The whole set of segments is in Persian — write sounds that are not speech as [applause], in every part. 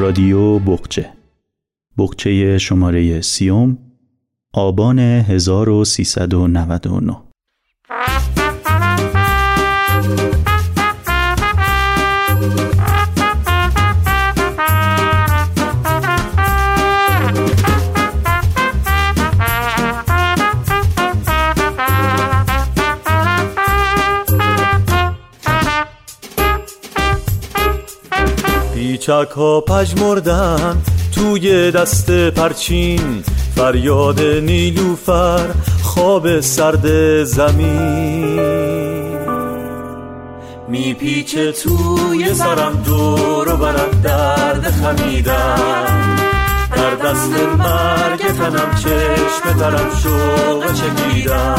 رادیو بقچه. بقچه شماره سیوم آبان 1399 پیچک ها پژمردن توی دست پرچین فریاد نیلوفر خواب سرد زمین. میپیچه توی سرم دور و برم درد خمیدن. در دست مرگ تنم چشم ترم شوق چکیدن.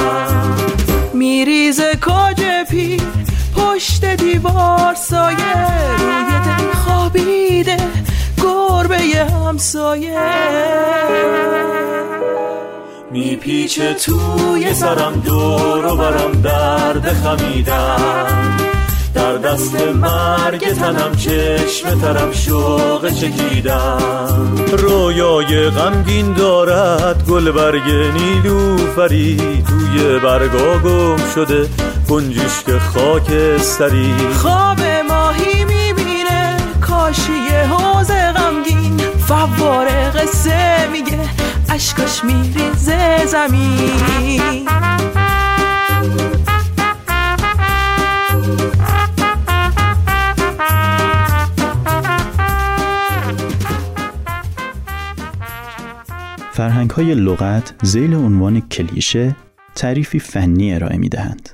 میریزه کاج پیر پشت دیوار سایه روی دل خوابیده گربه همسایه. میپیچه توی سرم دور و برم درد خمیدن. در دست مرگ تنم چشم ترم شوق چکیدن رویای غمگین دارد گل برگ نیلوفری توی برگا گم شده گنجشک خاکستری خواب ماهی می‌بینه کاشی حوز غمگین. فواره قصه میگه اشکاش میریزه زمین. فرهنگ های لغت زیل عنوان کلیشه تعریفی فنی ارائه می دهند.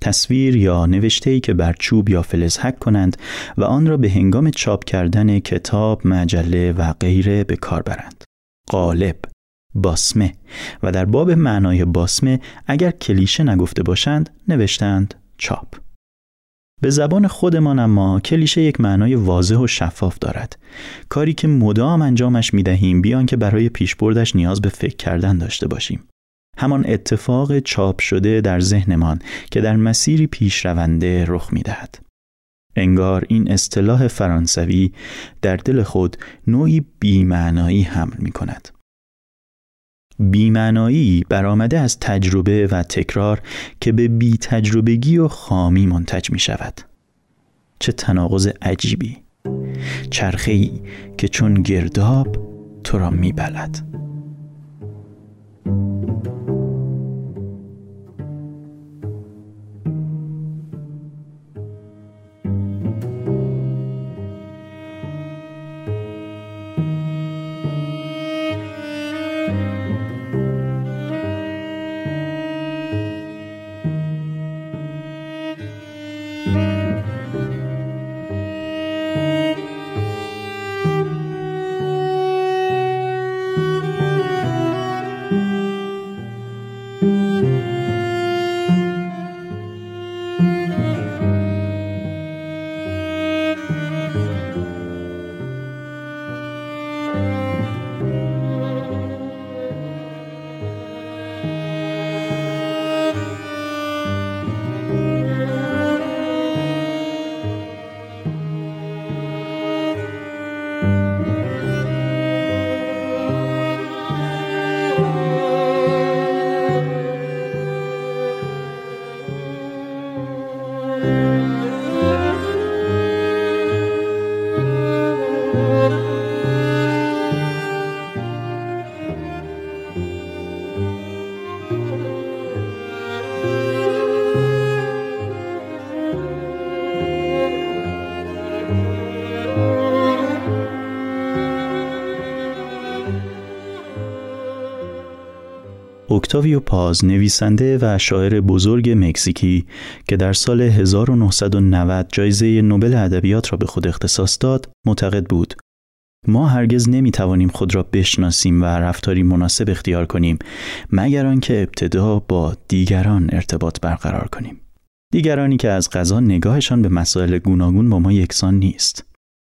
تصویر یا نوشته که بر چوب یا فلز حک کنند و آن را به هنگام چاپ کردن کتاب، مجله و غیره به کار برند. قالب، باسمه و در باب معنای باسمه اگر کلیشه نگفته باشند نوشتند چاپ. به زبان خودمان اما کلیشه یک معنای واضح و شفاف دارد کاری که مدام انجامش می دهیم بیان که برای پیشبردش نیاز به فکر کردن داشته باشیم همان اتفاق چاپ شده در ذهنمان که در مسیری پیشرونده رخ می دهد. انگار این اصطلاح فرانسوی در دل خود نوعی بیمعنایی حمل می کند. بیمعنایی برآمده از تجربه و تکرار که به بی تجربگی و خامی منتج می شود. چه تناقض عجیبی چرخه ای که چون گرداب تو را می بلد. اکتاویو پاز نویسنده و شاعر بزرگ مکزیکی که در سال 1990 جایزه نوبل ادبیات را به خود اختصاص داد معتقد بود. ما هرگز نمی توانیم خود را بشناسیم و رفتاری مناسب اختیار کنیم مگر آنکه ابتدا با دیگران ارتباط برقرار کنیم. دیگرانی که از غذا نگاهشان به مسائل گوناگون با ما یکسان نیست.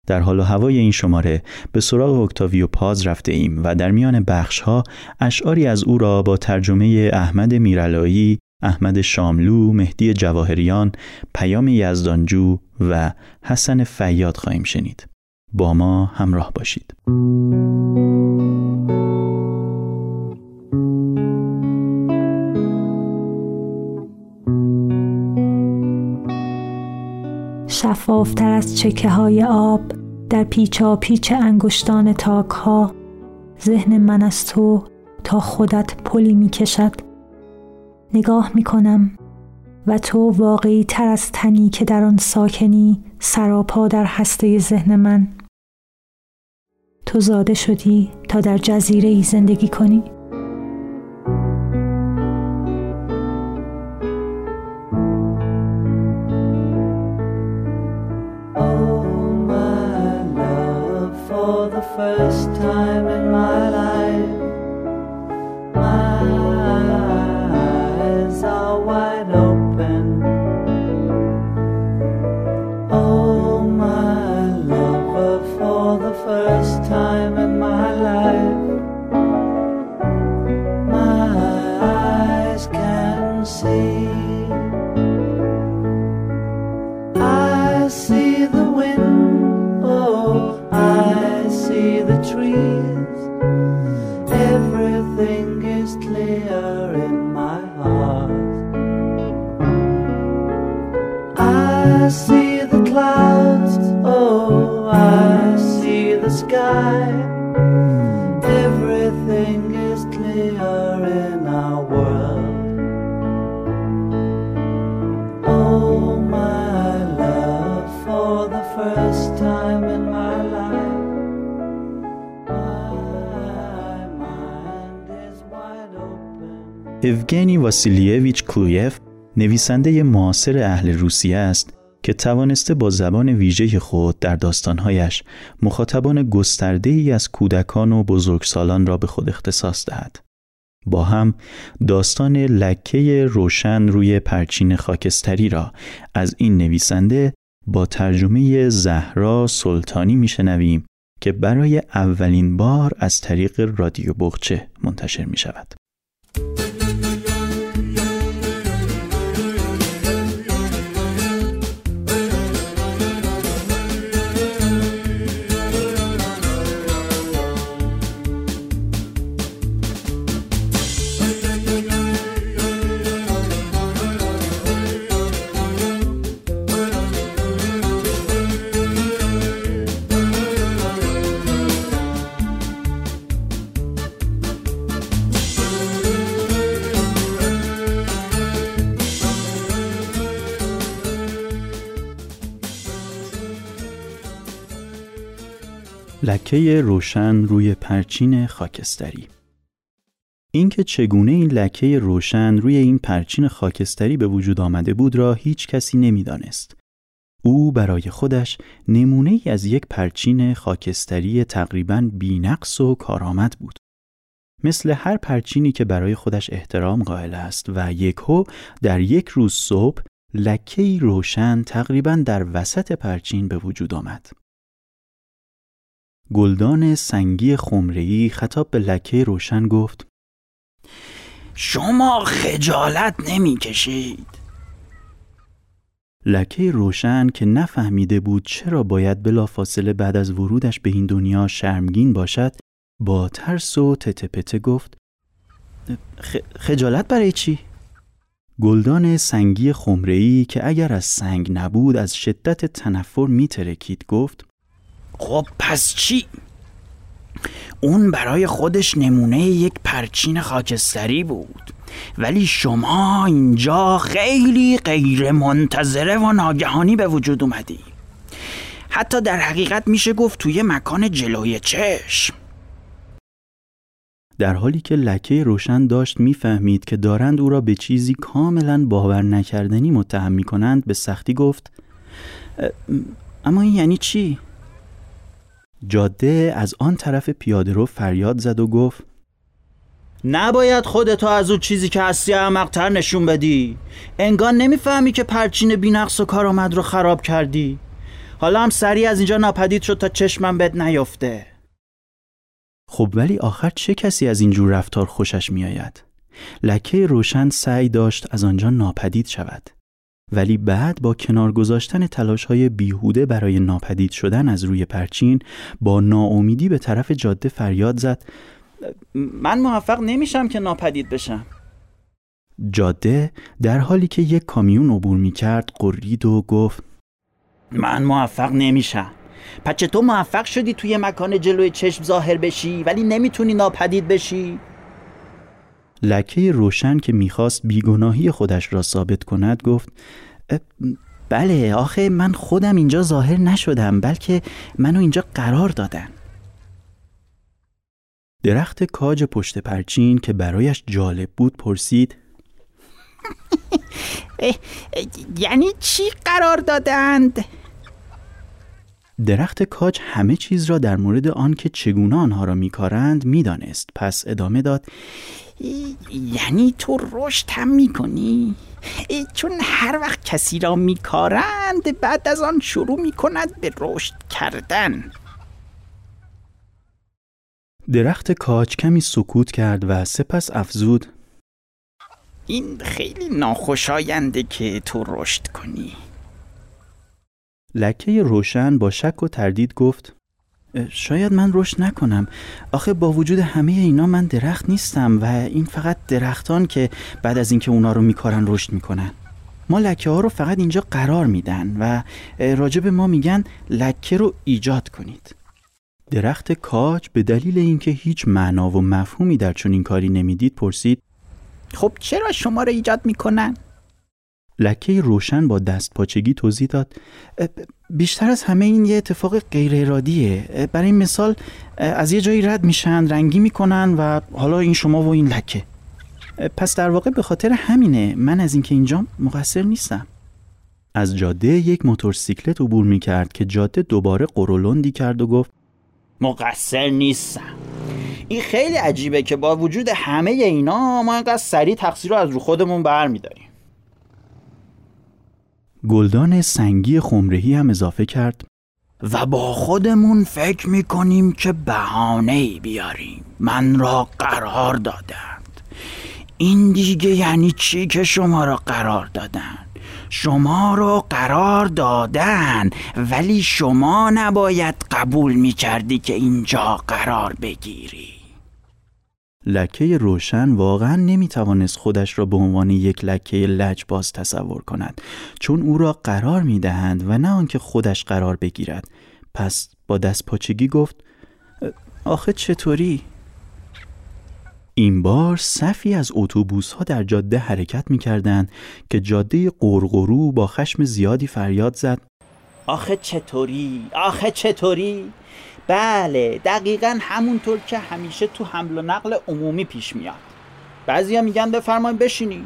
در حال و هوای این شماره به سراغ اکتاویو پاز رفته ایم و در میان بخش ها اشعاری از او را با ترجمه احمد میرلایی، احمد شاملو، مهدی جواهریان، پیام یزدانجو و حسن فیاد خواهیم شنید. با ما همراه باشید شفافتر از چکه های آب در پیچا پیچ انگشتان تاک ها ذهن من از تو تا خودت پلی می کشد نگاه می کنم و تو واقعی تر از تنی که در آن ساکنی سراپا در هسته ذهن من. تو زاده شدی تا در جزیره ای زندگی کنی. first time. واسیلیویچ کلویف نویسنده معاصر اهل روسیه است که توانسته با زبان ویژه خود در داستانهایش مخاطبان گسترده ای از کودکان و بزرگسالان را به خود اختصاص دهد. با هم داستان لکه روشن روی پرچین خاکستری را از این نویسنده با ترجمه زهرا سلطانی میشنویم که برای اولین بار از طریق رادیو بغچه منتشر می شود. لکه روشن روی پرچین خاکستری اینکه چگونه این لکه روشن روی این پرچین خاکستری به وجود آمده بود را هیچ کسی نمی‌دانست. او برای خودش نمونه ای از یک پرچین خاکستری تقریبا بینقص و کارآمد بود. مثل هر پرچینی که برای خودش احترام قائل است و یکهو در یک روز صبح لکه روشن تقریبا در وسط پرچین به وجود آمد. گلدان سنگی خمرهی خطاب به لکه روشن گفت شما خجالت نمی کشید لکه روشن که نفهمیده بود چرا باید بلافاصله بعد از ورودش به این دنیا شرمگین باشد با ترس و تتپته گفت خجالت برای چی؟ گلدان سنگی خمرهی که اگر از سنگ نبود از شدت تنفر میترکید گفت خب پس چی؟ اون برای خودش نمونه یک پرچین خاکستری بود ولی شما اینجا خیلی غیر منتظره و ناگهانی به وجود اومدی حتی در حقیقت میشه گفت توی مکان جلوی چشم در حالی که لکه روشن داشت می‌فهمید که دارند او را به چیزی کاملا باور نکردنی متهم می‌کنند به سختی گفت اما این یعنی چی؟ جاده از آن طرف پیاده رو فریاد زد و گفت نباید خودتو از اون چیزی که هستی احمقتر نشون بدی. انگار نمی‌فهمی که پرچین بینقص و کارآمد رو خراب کردی. حالا هم سریع از اینجا ناپدید شد تا چشمم بد نیفته. خب ولی آخر چه کسی از اینجور رفتار خوشش میآید؟ لکه روشن سعی داشت از آنجا ناپدید شود. ولی بعد با کنار گذاشتن تلاش های بیهوده برای ناپدید شدن از روی پرچین با ناامیدی به طرف جاده فریاد زد من موفق نمیشم که ناپدید بشم. جاده در حالی که یک کامیون عبور می کرد قرید و گفت من موفق نمیشم. پس تو موفق شدی توی مکان جلوی چشم ظاهر بشی ولی نمی‌تونی ناپدید بشی؟ لکه روشن که می‌خواست بیگناهی خودش را ثابت کند گفت بله آخه من خودم اینجا ظاهر نشدم بلکه منو اینجا قرار دادن درخت کاج پشت پرچین که برایش جالب بود پرسید [laughs] یعنی چی قرار دادند؟ درخت کاج همه چیز را در مورد آن که چگونه آنها را میکارند می‌دانست پس ادامه داد یعنی تو رشد هم می‌کنی؟ چون هر وقت کسی را میکارند بعد از آن شروع می‌کند به رشد کردن. درخت کاج کمی سکوت کرد و سپس افزود. این خیلی ناخوشاینده که تو رشد کنی. لکه روشن با شک و تردید گفت شاید من رشد نکنم. آخه با وجود همه اینا من درخت نیستم و این فقط درختان که بعد از اینکه اونا رو میکارن رشد می‌کنن. ما لکه ها رو فقط اینجا قرار میدن و راجب ما میگن لکه رو ایجاد کنید. درخت کاج به دلیل اینکه هیچ معنا و مفهومی در چنین کاری نمی‌دید پرسید خب چرا شما رو ایجاد می‌کنن؟ لکه روشن با دست پاچگی توضیح داد. بیشتر از همه این یه اتفاق غیر ارادیه برای مثال از یه جایی رد میشن رنگی می‌کنن و حالا این شما و این لکه. پس در واقع به خاطر همینه من از اینکه اینجا مقصر نیستم. از جاده یک موتورسیکلت عبور می‌کرد که جاده دوباره قرولندی کرد و گفت مقصر نیستم. این خیلی عجیبه که با وجود همه اینا ما اینقدر سریع تقصیر رو از رو خودمون برمیداریم. گلدان سنگی خمرهی هم اضافه کرد. و با خودمون فکر می‌کنیم که بهانه بیاریم. من را قرار دادند. این دیگه یعنی چی که شما را قرار دادن شما را قرار دادن ولی شما نباید قبول می‌کردی که اینجا قرار بگیری. لکه روشن واقعا نمی‌توانست خودش را به عنوان یک لکه لجباز تصور کند چون او را قرار می‌دهند و نه آنکه خودش قرار بگیرد پس با دست پاچگی گفت آخه چطوری؟ این بار صفی از اتوبوس ها در جاده حرکت می کردند که جاده قرقرو با خشم زیادی فریاد زد آخه چطوری؟ آخه چطوری؟ بله دقیقا همونطور که همیشه تو حمل و نقل عمومی پیش میاد. بعضیا میگن بفرمایید بشینی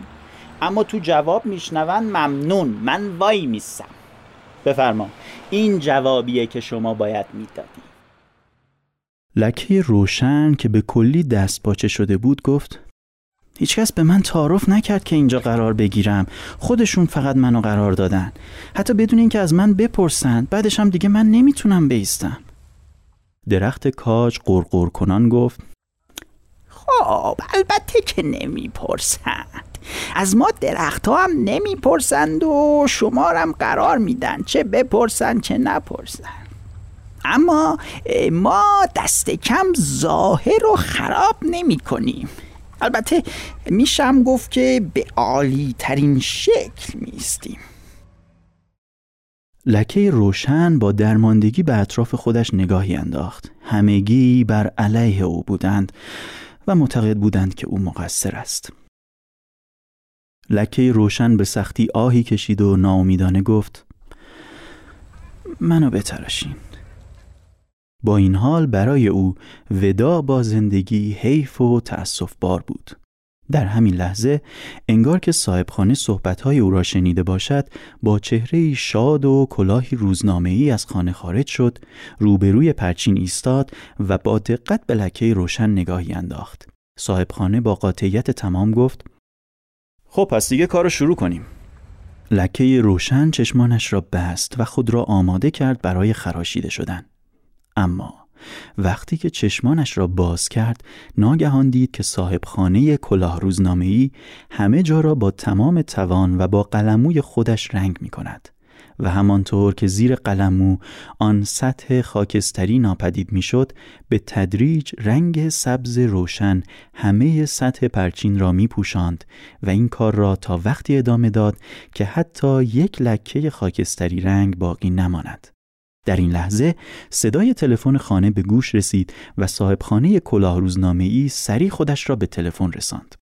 اما تو جواب میشنون ممنون من وای میسم. بفرما این جوابیه که شما باید می‌دادی. لکه روشن که به کلی دست باچه شده بود گفت هیچکس به من تعارف نکرد که اینجا قرار بگیرم. خودشون فقط منو قرار دادن. حتی بدون اینکه از من بپرسند بعدش هم دیگه من نمی‌تونم بیستم. درخت کاج قرقر کنان گفت خب البته که نمی‌پرسند. از ما درخت ها هم نمی‌پرسند و شمارم قرار میدن چه بپرسند چه نپرسند اما ما دست کم ظاهر رو خراب نمی کنیم البته میشم گفت که به عالی ترین شکل میستیم لکه روشن با درماندگی به اطراف خودش نگاهی انداخت. همگی بر علیه او بودند و معتقد بودند که او مقصر است. لکه روشن به سختی آهی کشید و ناامیدانه گفت منو بتراشین. با این حال برای او ودا با زندگی حیف و تأسف بار بود. در همین لحظه انگار که صاحبخانه صحبتهای او را شنیده باشد با چهره شاد و کلاهی روزنامه ای از خانه خارج شد روبروی پرچین ایستاد و با دقت به لکه روشن نگاهی انداخت. صاحبخانه با قاطعیت تمام گفت خب پس دیگه کارو شروع کنیم. لکه روشن چشمانش را بست و خود را آماده کرد برای خراشیده شدن. اما وقتی که چشمانش را باز کرد ناگهان دید که صاحب خانه کلاه روزنامه‌ای همه جا را با تمام توان و با قلموی خودش رنگ می کند و همانطور که زیر قلمو آن سطح خاکستری ناپدید می‌شد به تدریج رنگ سبز روشن همه سطح پرچین را می و این کار را تا وقتی ادامه داد که حتی یک لکه خاکستری رنگ باقی نماند. در این لحظه صدای تلفن خانه به گوش رسید و صاحب خانه کلاه روزنامه ای سری خودش را به تلفن رساند.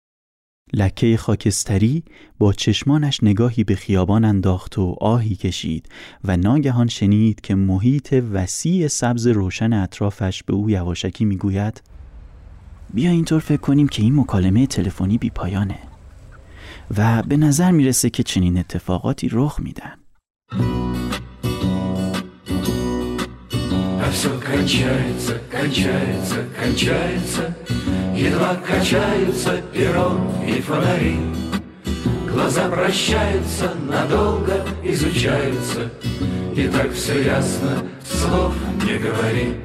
لکه خاکستری با چشمانش نگاهی به خیابان انداخت و آهی کشید و ناگهان شنید که محیط وسیع سبز روشن اطرافش به او یواشکی می‌گوید بیا اینطور فکر کنیم که این مکالمه تلفنی بی پایانه و به نظر می‌رسه که چنین اتفاقاتی رخ میدن все кончается, кончается, кончается. Едва качаются перрон и фонари. Глаза прощаются, надолго изучаются. И так все ясно, слов не говори.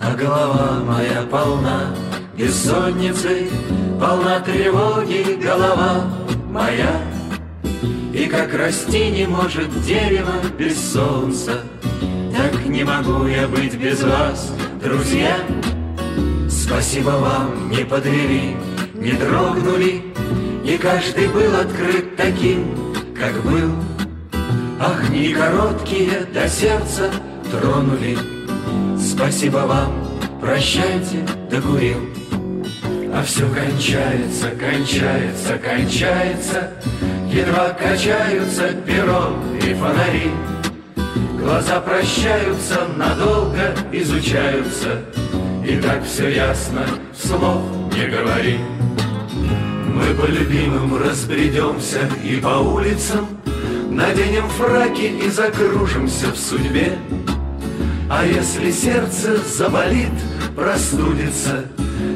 А голова моя полна бессонницы Полна тревоги голова моя. И как расти не может дерево без солнца Так не могу я быть без вас, друзья. Спасибо вам, не подвели, не дрогнули И каждый был открыт таким, как был. Ах, не короткие до сердца тронули. Спасибо вам, прощайте, докурил. А все кончается, кончается, кончается. Едва качаются перо и фонари Глаза прощаются, надолго изучаются. И так все ясно, слов не говори. Мы по любимым разбредемся и по улицам Наденем фраки и закружимся в судьбе. А если сердце заболит, простудится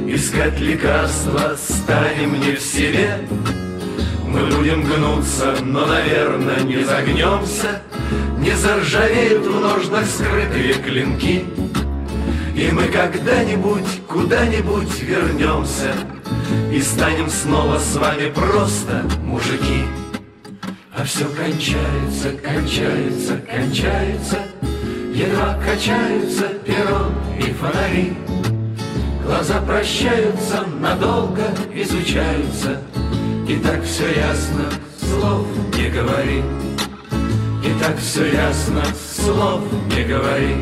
Искать лекарства станем не в себе. Мы будем гнуться, но, наверное, не загнемся не заржавеют в ножнах скрытые клинки. И мы когда-нибудь, куда-нибудь вернемся И станем снова с вами просто мужики. А все кончается, кончается, кончается Едва качаются перо и фонари. Глаза прощаются, надолго изучаются И так все ясно, слов не говори и так все ясно, слов не говори.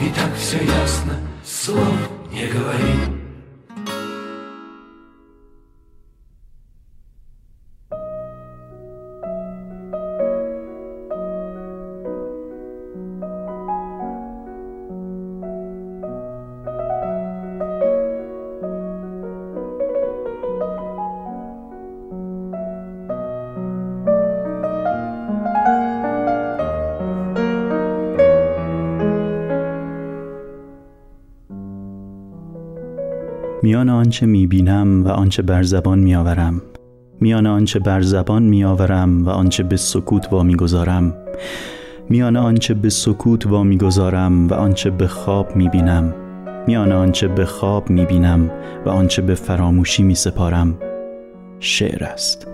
И так все ясно, слов не говори. میان آنچه می‌بینم و آنچه بر زبان میآورم. میان آنچه بر زبان میآورم و آنچه به سکوت وا می‌گذارم میان آنچه به سکوت وا می‌گذارم و آنچه به خواب می‌بینم. میان آنچه به خواب می‌بینم و آنچه به فراموشی میسپارم. شعر است.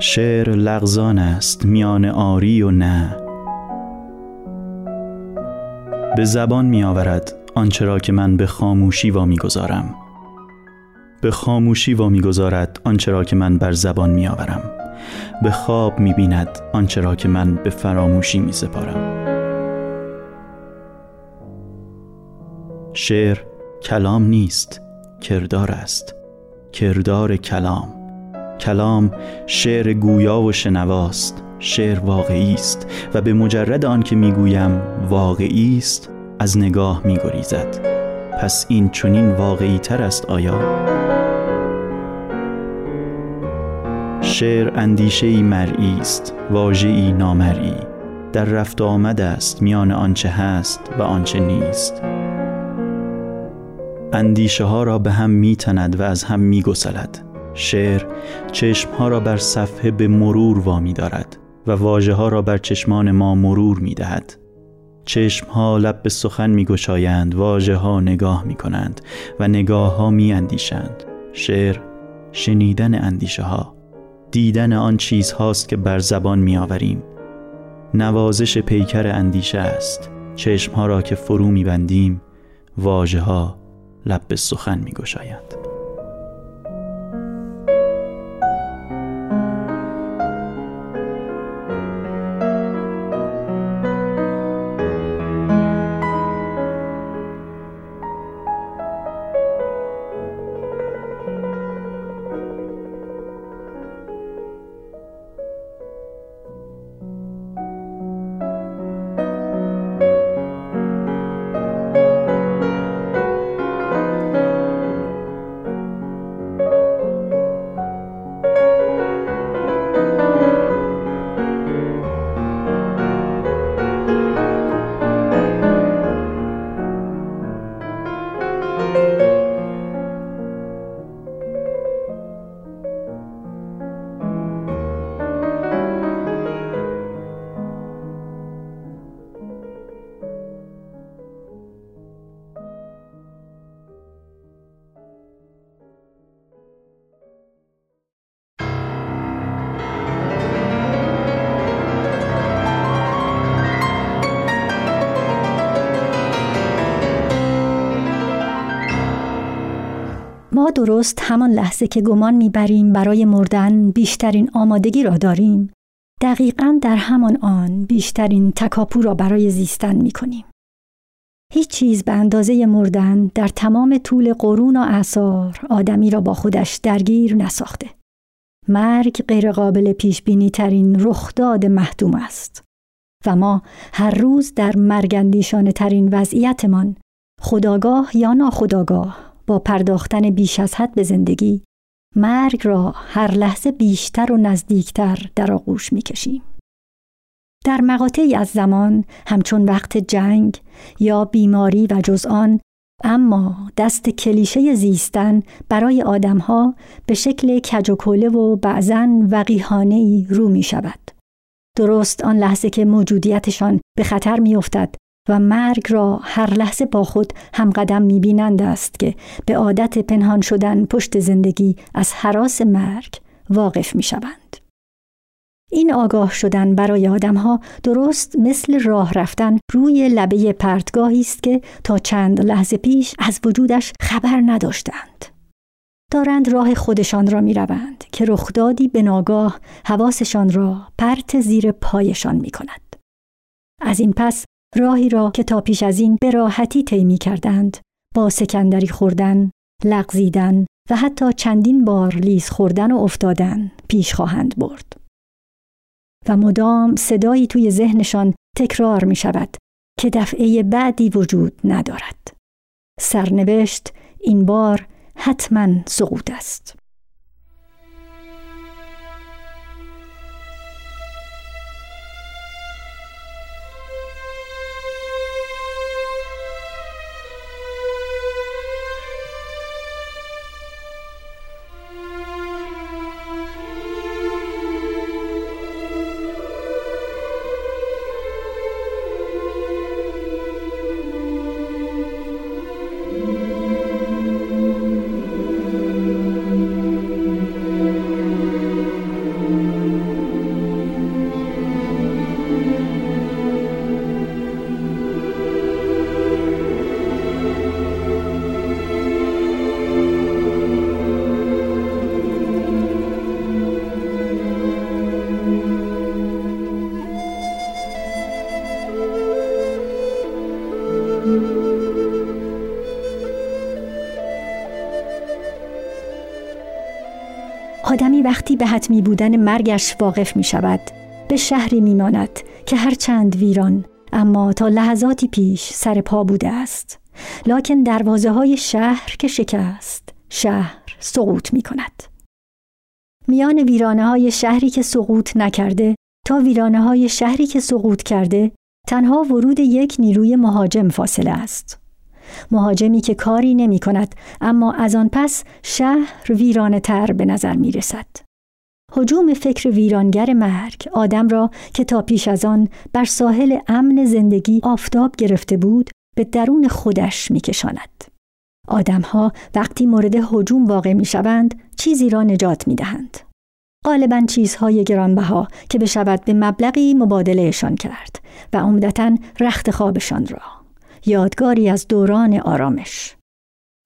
شعر لغزان است میان آری و نه. به زبان می آورد آنچه را که من به خاموشی وا گذارم به خاموشی وا گذارد آنچه را که من بر زبان می آورم به خواب می بیند آنچه را که من به فراموشی می سپارم شعر کلام نیست کردار است. کردار کلام. کلام شعر گویا و شنواست. شعر واقعی است و به مجرد آنکه می‌گویم واقعی است از نگاه میگریزد. پس این چنین واقعی تر است آیا؟ شعر اندیشه ای مرئی است واژه ای نامرئی. در رفت آمد است میان آنچه هست و آنچه نیست. اندیشه ها را به هم میتند و از هم میگسلد. شعر چشم ها را بر صفحه به مرور وامی دارد و واژه ها را بر چشمان ما مرور می دهد. چشم ها لب به سخن می گشایند واژه ها نگاه می کنند و نگاه ها می اندیشند شعر شنیدن اندیشه ها دیدن آن چیز هاست که بر زبان می آوریم نوازش پیکر اندیشه است. چشم ها را که فرو می بندیم واژه ها لب به سخن می گشایند درست همان لحظه که گمان می‌بریم برای مردن بیشترین آمادگی را داریم. دقیقا در همان آن بیشترین تکاپو را برای زیستن می‌کنیم. هیچ چیز به اندازه مردن در تمام طول قرون و اعثار آدمی را با خودش درگیر نساخته. مرگ غیرقابل پیش بینی ترین رخداد محتوم است. و ما هر روز در مرگندیشانه ترین وضعیتمان خداگاه یا ناخداگاه با پرداختن بیش از حد به زندگی مرگ را هر لحظه بیشتر و نزدیکتر در آغوش می کشیم. در مقاطعی از زمان همچون وقت جنگ یا بیماری و جز آن اما دست کلیشه زیستن برای آدمها به شکل کج و و بعضا وقیحانه رو می شود. درست آن لحظه که موجودیتشان به خطر می افتد و مرگ را هر لحظه با خود هم قدم می بینند است که به عادت پنهان شدن پشت زندگی از حراس مرگ واقف می شوند. این آگاه شدن برای آدمها درست مثل راه رفتن روی لبه پرتگاهی است که تا چند لحظه پیش از وجودش خبر نداشتند. دارند راه خودشان را می روند که رخدادی به ناگاه حواسشان را پرت زیر پایشان می کند. از این پس راهی را که تا پیش از این به راحتی طی کردند با سکندری خوردن، لغزیدن و حتی چندین بار لیز خوردن و افتادن پیش خواهند برد. و مدام صدایی توی ذهنشان تکرار می شود که دفعه بعدی وجود ندارد. سرنوشت این بار حتما سقوط است. وقتی به حتمی بودن مرگش واقف می شود به شهری می ماند که هر چند ویران اما تا لحظاتی پیش سر پا بوده است. لکن دروازه های شهر که شکست شهر سقوط می کند میان ویرانه های شهری که سقوط نکرده تا ویرانه های شهری که سقوط کرده تنها ورود یک نیروی مهاجم فاصله است. مهاجمی که کاری نمی کند اما از آن پس شهر ویرانه تر به نظر می رسد. حجوم فکر ویرانگر مرگ آدم را که تا پیش از آن بر ساحل امن زندگی آفتاب گرفته بود به درون خودش میکشاند. آدمها وقتی مورد حجوم واقع می شوند چیزی را نجات می دهند. غالبا چیزهای گرانبها که بشود به مبلغی مبادلهشان کرد و عمدتا رخت خوابشان را یادگاری از دوران آرامش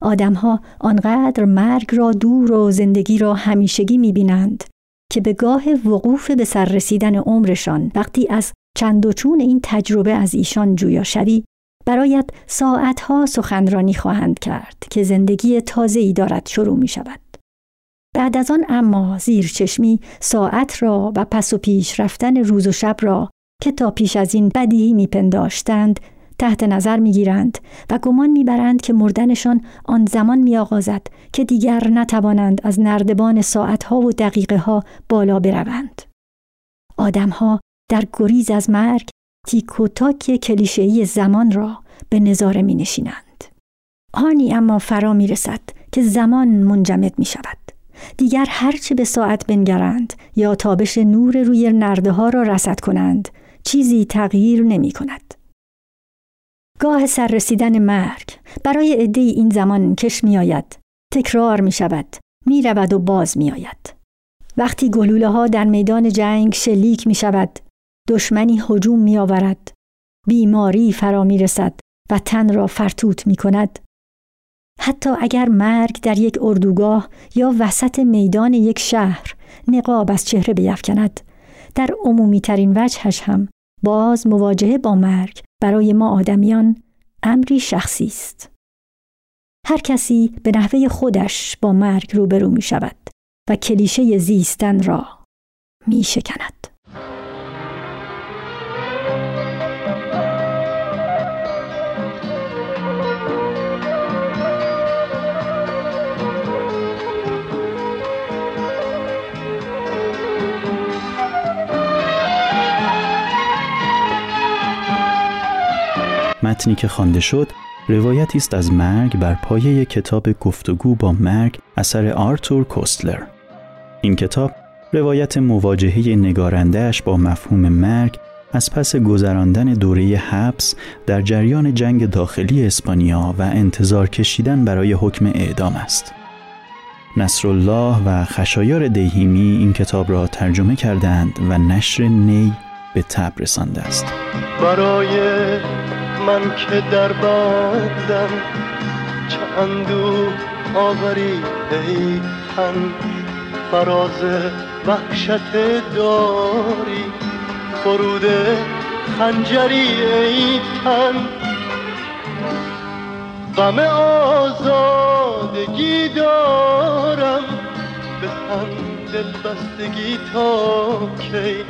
آدمها آنقدر مرگ را دور و زندگی را همیشگی می‌بینند که به گاه وقوف به سر رسیدن عمرشان وقتی از چند و چون این تجربه از ایشان جویا شوی برایت ساعتها سخنرانی خواهند کرد که زندگی تازه ای دارد شروع می شود. بعد از آن اما زیر چشمی ساعت را و پس و پیش رفتن روز و شب را که تا پیش از این بدیهی میپنداشتند تحت نظر می‌گیرند و گمان می‌برند که مردنشان آن زمان میآغازد که دیگر نتوانند از نردبان ساعتها و دقیقه ها بالا بروند. آدمها در گریز از مرگ تیک و تاک کلیشه‌ای زمان را به نظاره می نشینند. آنی اما فرا می رسد که زمان منجمد می شود. دیگر هرچه به ساعت بنگرند یا تابش نور روی نرده ها را رسد کنند چیزی تغییر نمی کند. گاه سر رسیدن مرگ برای عده این زمان کش می آید. تکرار می شود. می رود و باز می آید. وقتی گلوله ها در میدان جنگ شلیک می شود دشمنی هجوم می آورد بیماری فرا می رسد و تن را فرتوت می کند حتی اگر مرگ در یک اردوگاه یا وسط میدان یک شهر نقاب از چهره بیفکند در عمومی ترین وجهش هم باز مواجهه با مرگ برای ما آدمیان امری شخصی است. هر کسی به نحوه خودش با مرگ روبرو می شود و کلیشه زیستن را می شکند. متنی که خوانده شد روایتی است از مرگ بر پایه کتاب گفتگو با مرگ اثر آرتور کوستلر این کتاب روایت مواجهه نگارندهش با مفهوم مرگ از پس گذراندن دوره حبس در جریان جنگ داخلی اسپانیا و انتظار کشیدن برای حکم اعدام است. نصرالله و خشایار دیهیمی این کتاب را ترجمه کردند و نشر نی به تب رسانده است. برای من که در بندم چه اندو آوری ای تن فراز وحشت داری فرود خنجری ای تن غم آزادگی دارم به تن دل بستگی تا کی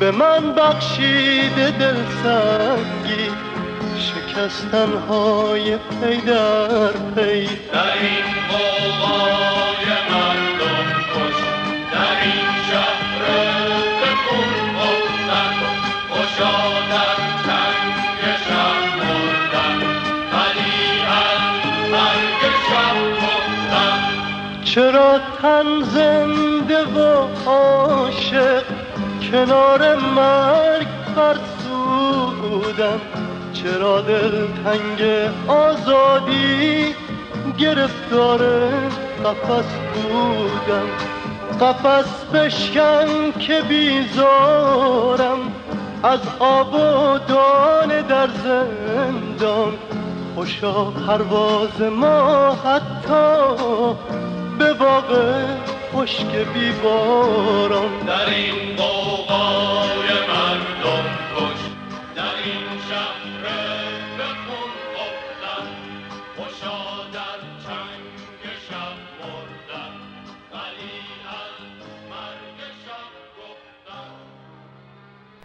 به من بخشیده دل سنگی شکستن های پی در پی. در این قوقای مردم کش در این شهر به خون خوشا در چنگ شب مردن. ولی از مرگ گفتن چرا تن زنده و عاشق کنار مرگ فرسودن چرا دل تنگ آزادی گرفتار قفس بودم؟ قفس بشکن که بیزارم. از آب و دانه در زندان. خوشا پرواز ما حتی به باغ خشک بیباران. در این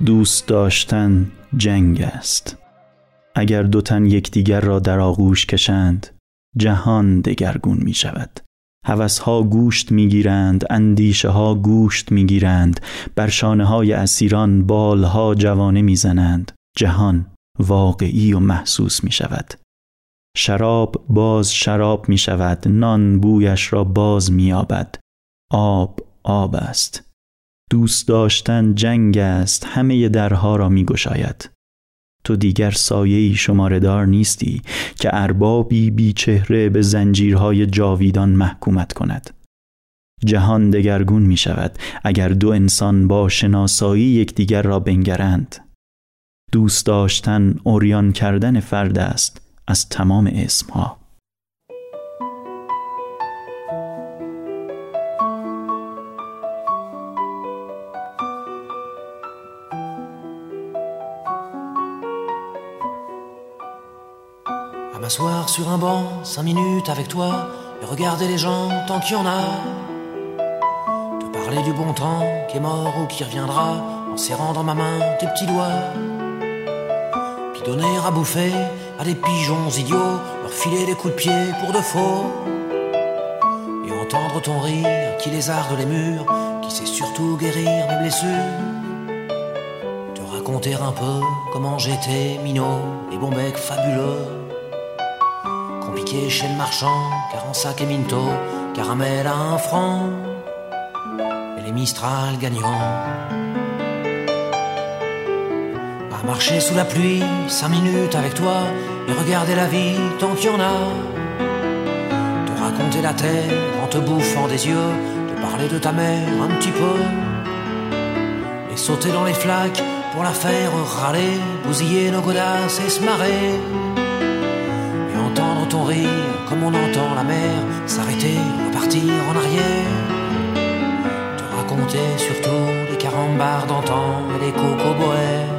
دوست داشتن جنگ است. اگر دو تن یکدیگر را در آغوش کشند جهان دگرگون می شود. ها گوشت می‌گیرند اندیشه ها گوشت می‌گیرند بر شانه های اسیران بالها جوانه می‌زنند جهان واقعی و محسوس می شود. شراب باز شراب می شود. نان بویش را باز می آب آب است. دوست داشتن جنگ است همه درها را می گشاید تو دیگر سایه‌ای شماره دار نیستی که اربابی بی چهره به زنجیرهای جاویدان محکومت کند. جهان دگرگون می شود اگر دو انسان با شناسایی یکدیگر را بنگرند. دوست داشتن اوریان کردن فرد است از تمام اسمها. M'asseoir sur un banc, cinq minutes avec toi, et regarder les gens tant qu'il y en a. Te parler du bon temps qui est mort ou qui reviendra, en serrant dans ma main tes petits doigts. Puis donner à bouffer à des pigeons idiots, leur filer des coups de pied pour de faux. Et entendre ton rire qui lézarde les murs, qui sait surtout guérir mes blessures. Te raconter un peu comment j'étais minot et bon bec fabuleux. Chez le marchand, car en sac et minto, caramel à un franc. Et les Mistral gagnants. À marcher sous la pluie, cinq minutes avec toi, et regarder la vie tant qu'il y en a. Te raconter la terre en te bouffant des yeux, te parler de ta mère un petit peu. Et sauter dans les flaques pour la faire râler, bousiller nos godasses et se marrer. Comme on entend la mer s'arrêter, repartir en arrière. Te raconter surtout les carambars d'antan et les cocoboères.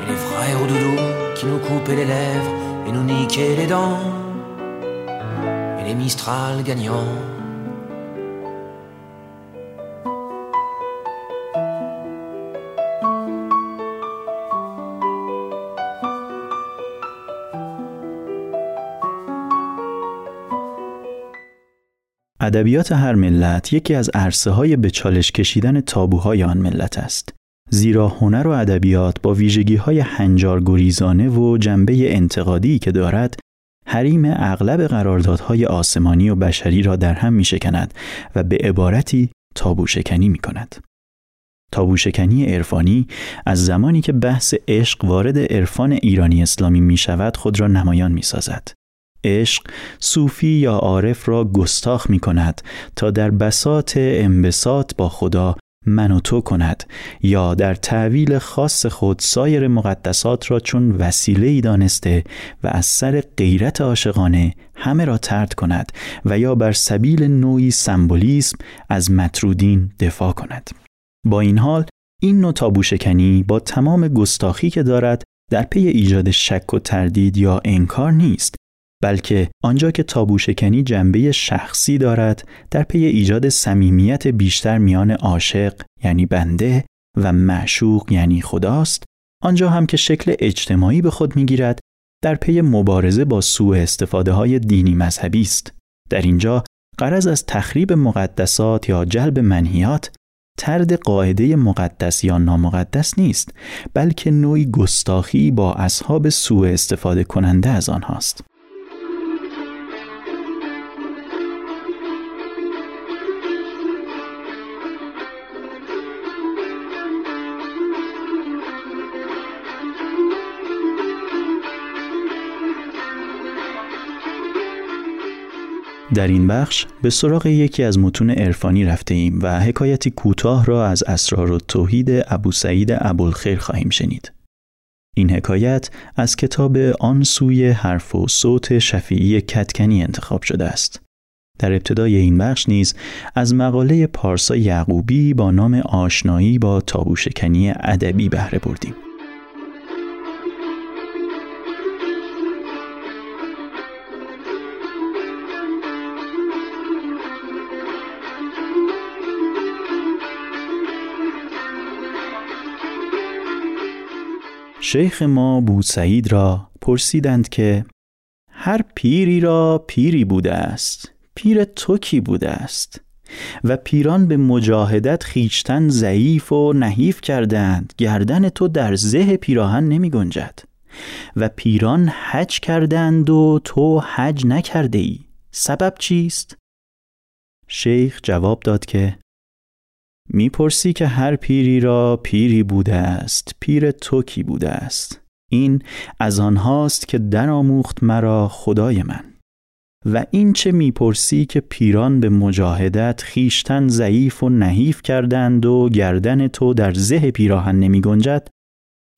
Et les frères au qui nous coupaient les lèvres et nous niquaient les dents. Et les Mistral gagnants. ادبیات هر ملت یکی از عرصه های به چالش کشیدن تابوهای آن ملت است. زیرا هنر و ادبیات با ویژگی های هنجار و جنبه انتقادی که دارد حریم اغلب قراردادهای آسمانی و بشری را در هم می شکند و به عبارتی تابو شکنی می کند. تابو شکنی عرفانی از زمانی که بحث عشق وارد عرفان ایرانی اسلامی می شود خود را نمایان می سازد. عشق صوفی یا عارف را گستاخ می کند تا در بساط انبساط با خدا من و تو کند یا در تعویل خاص خود سایر مقدسات را چون وسیله ای دانسته و از سر غیرت عاشقانه همه را ترد کند و یا بر سبیل نوعی سمبولیسم از مطرودین دفاع کند. با این حال این نوع تابو شکنی با تمام گستاخی که دارد در پی ایجاد شک و تردید یا انکار نیست. بلکه آنجا که تابو شکنی جنبه شخصی دارد در پی ایجاد صمیمیت بیشتر میان عاشق یعنی بنده و معشوق یعنی خداست آنجا هم که شکل اجتماعی به خود می‌گیرد در پی مبارزه با سوء استفاده های دینی مذهبی است. در اینجا قرض از تخریب مقدسات یا جلب منهیات ترد قاعده مقدس یا نامقدس نیست بلکه نوعی گستاخی با اصحاب سوء استفاده کننده از آنهاست. در این بخش به سراغ یکی از متون عرفانی رفته ایم و حکایتی کوتاه را از اسرار و توحید ابو سعید ابوالخیر خواهیم شنید. این حکایت از کتاب آن سوی حرف و صوت شفیعی کتکنی انتخاب شده است. در ابتدای این بخش نیز از مقاله پارسا یعقوبی با نام آشنایی با تابوشکنی ادبی بهره بردیم. شیخ ما بوسعید را پرسیدند که هر پیری را پیری بوده است پیر تو کی بوده است و پیران به مجاهدت خیچتن ضعیف و نحیف کردند گردن تو در زه پیراهن نمی گنجد و پیران حج کردند و تو حج نکرده ای سبب چیست؟ شیخ جواب داد که می‌پرسی که هر پیری را پیری بوده است پیر تو کی بوده است؟ این از آنهاست که درآموخت مرا خدای من. و این چه می‌پرسی که پیران به مجاهدت خیشتن ضعیف و نحیف کردند و گردن تو در زه پیراهن نمی گنجد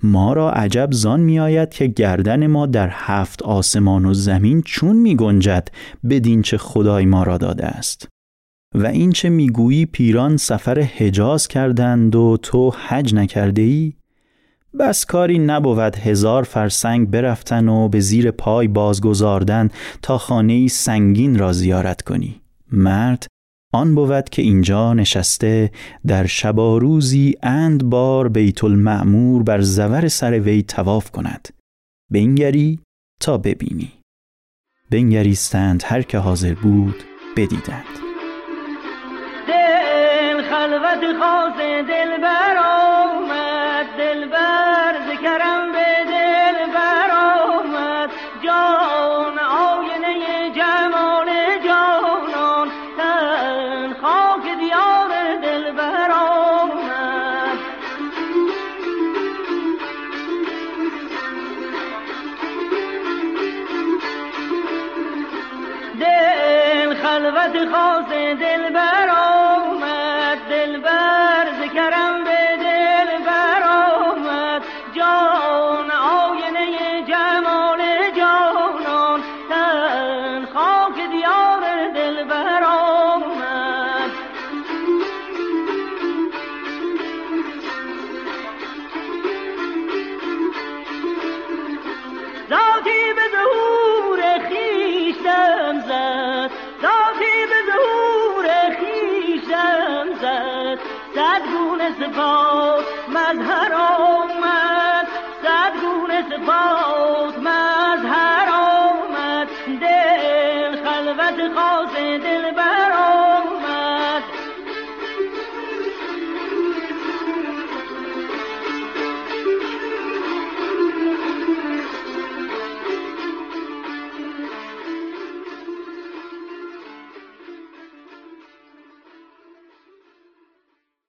ما را عجب زان می آید که گردن ما در هفت آسمان و زمین چون می گنجد بدین چه خدای ما را داده است. و این چه می‌گویی پیران سفر حجاز کردند و تو حج نکرده ای؟ بس کاری نبود هزار فرسنگ برفتن و به زیر پای بازگذاردن تا خانه سنگین را زیارت کنی. مرد آن بود که اینجا نشسته در شبا روزی اند بار بیت المعمور بر زور سر وی تواف کند. بنگری تا ببینی. بنگریستند هر که حاضر بود بدیدند. خلوت خاص دل بر مظهر آمد صد گونه صفات مظهر آمد. دل خلوت خاص دل بر آمد.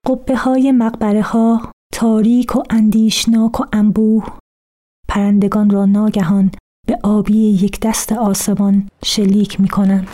قبه های مقبره ها تاریک و اندیشناک و انبوه پرندگان را ناگهان به آبی یک دست آسمان شلیک می کنند.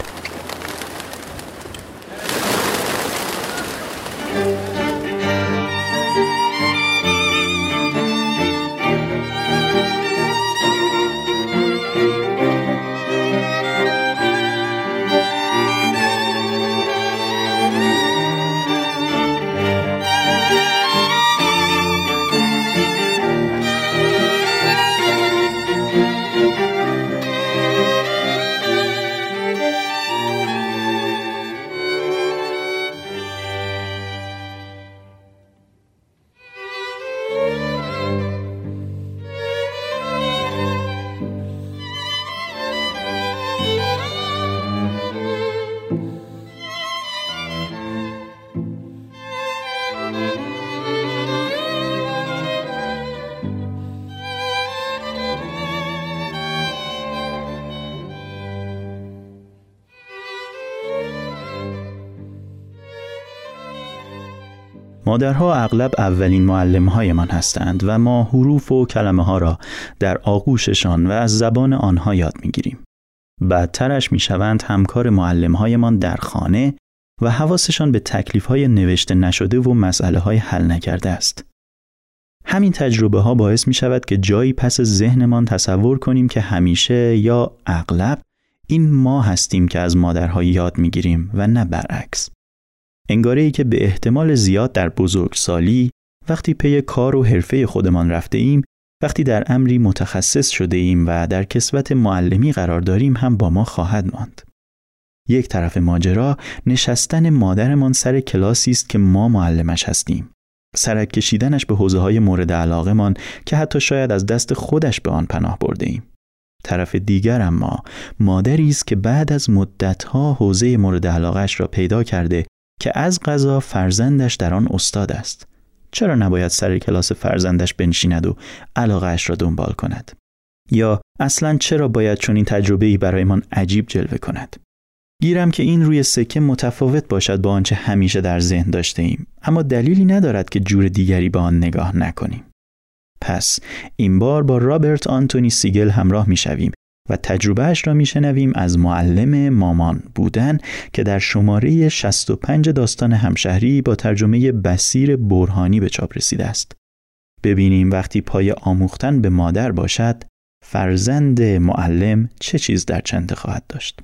مادرها اغلب اولین معلمهایمان هستند و ما حروف و کلمه ها را در آغوششان و از زبان آنها یاد می‌گیریم. بعدترش می‌شوند همکار معلمهایمان در خانه و حواسشان به تکلیف های نوشته نشده و مسئله های حل نکرده است. همین تجربه ها باعث می شود که جایی پس ذهنمان تصور کنیم که همیشه یا اغلب این ما هستیم که از مادرها یاد می گیریم و نه برعکس. انگاره ای که به احتمال زیاد در بزرگسالی وقتی پی کار و حرفه خودمان رفته ایم وقتی در امری متخصص شده ایم و در کسوت معلمی قرار داریم هم با ما خواهد ماند. یک طرف ماجرا نشستن مادرمان سر کلاسی است که ما معلمش هستیم. سرک کشیدنش به حوزه های مورد علاقه که حتی شاید از دست خودش به آن پناه برده ایم. طرف دیگر اما مادری است که بعد از مدتها حوزه مورد علاقهش را پیدا کرده که از قضا فرزندش در آن استاد است. چرا نباید سر کلاس فرزندش بنشیند و علاقهش را دنبال کند؟ یا اصلا چرا باید چون این تجربه برایمان عجیب جلوه کند؟ گیرم که این روی سکه متفاوت باشد با آنچه همیشه در ذهن داشته ایم اما دلیلی ندارد که جور دیگری به آن نگاه نکنیم. پس این بار با رابرت آنتونی سیگل همراه می شویم و تجربهش را میشنویم از معلم مامان بودن که در شماره 65 داستان همشهری با ترجمه بسیر برهانی به چاپ رسیده است. ببینیم وقتی پای آموختن به مادر باشد فرزند معلم چه چیز در چنده خواهد داشت.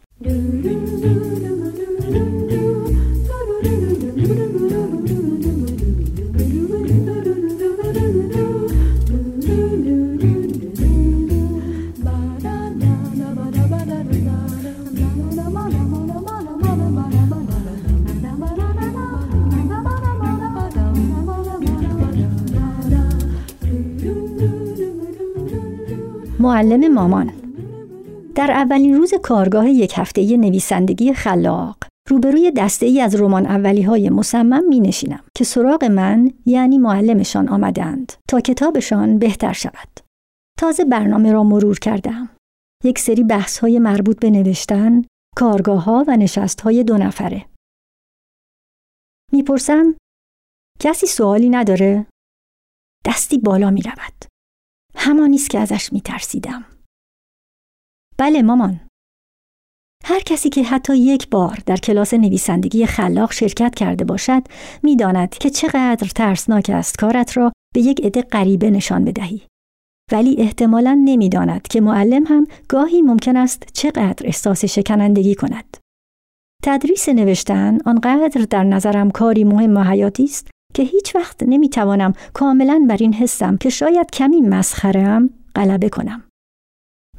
معلم مامان در اولین روز کارگاه یک هفته نویسندگی خلاق روبروی دسته ای از رمان اولی های مصمم می نشینم که سراغ من یعنی معلمشان آمدند تا کتابشان بهتر شود. تازه برنامه را مرور کردم. یک سری بحث های مربوط به نوشتن، کارگاه ها و نشست های دو نفره. می‌پرسم کسی سوالی نداره؟ دستی بالا می رود. همانیست که ازش می ترسیدم. بله مامان. هر کسی که حتی یک بار در کلاس نویسندگی خلاق شرکت کرده باشد می‌داند که چقدر ترسناک است کارت را به یک عده غریبه نشان بدهی. ولی احتمالا نمی‌داند که معلم هم گاهی ممکن است چقدر احساس شکنندگی کند. تدریس نوشتن آنقدر در نظرم کاری مهم و حیاتی است که هیچ وقت نمی‌توانم کاملا بر این حسم که شاید کمی مسخرم غلبه کنم.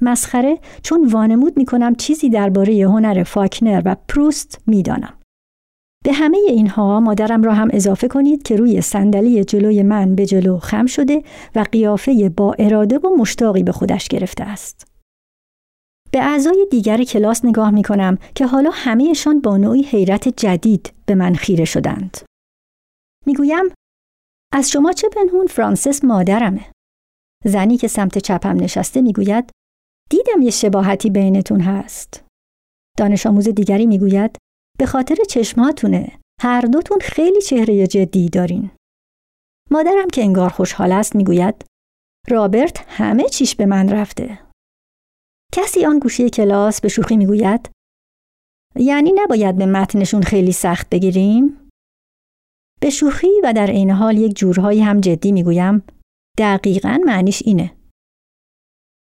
مسخره چون وانمود می کنم چیزی درباره هنر فاکنر و پروست می‌دانم. به همه اینها مادرم را هم اضافه کنید که روی صندلی جلوی من به جلو خم شده و قیافه با اراده و مشتاقی به خودش گرفته است. به اعضای دیگر کلاس نگاه می کنم که حالا همهشان با نوعی حیرت جدید به من خیره شدند. می‌گویم از شما چه پنهون فرانسس مادرمه. زنی که سمت چپم نشسته می‌گوید دیدم یه شباهتی بینتون هست. دانش آموز دیگری می‌گوید به خاطر چشماتونه هر دوتون خیلی چهره جدی دارین. مادرم که انگار خوشحال است می‌گوید رابرت همه چیش به من رفته. کسی آن گوشه کلاس به شوخی می‌گوید یعنی نباید به متنشون خیلی سخت بگیریم؟ به شوخی و در عین حال یک جورهایی هم جدی می‌گویم دقیقا معنیش اینه.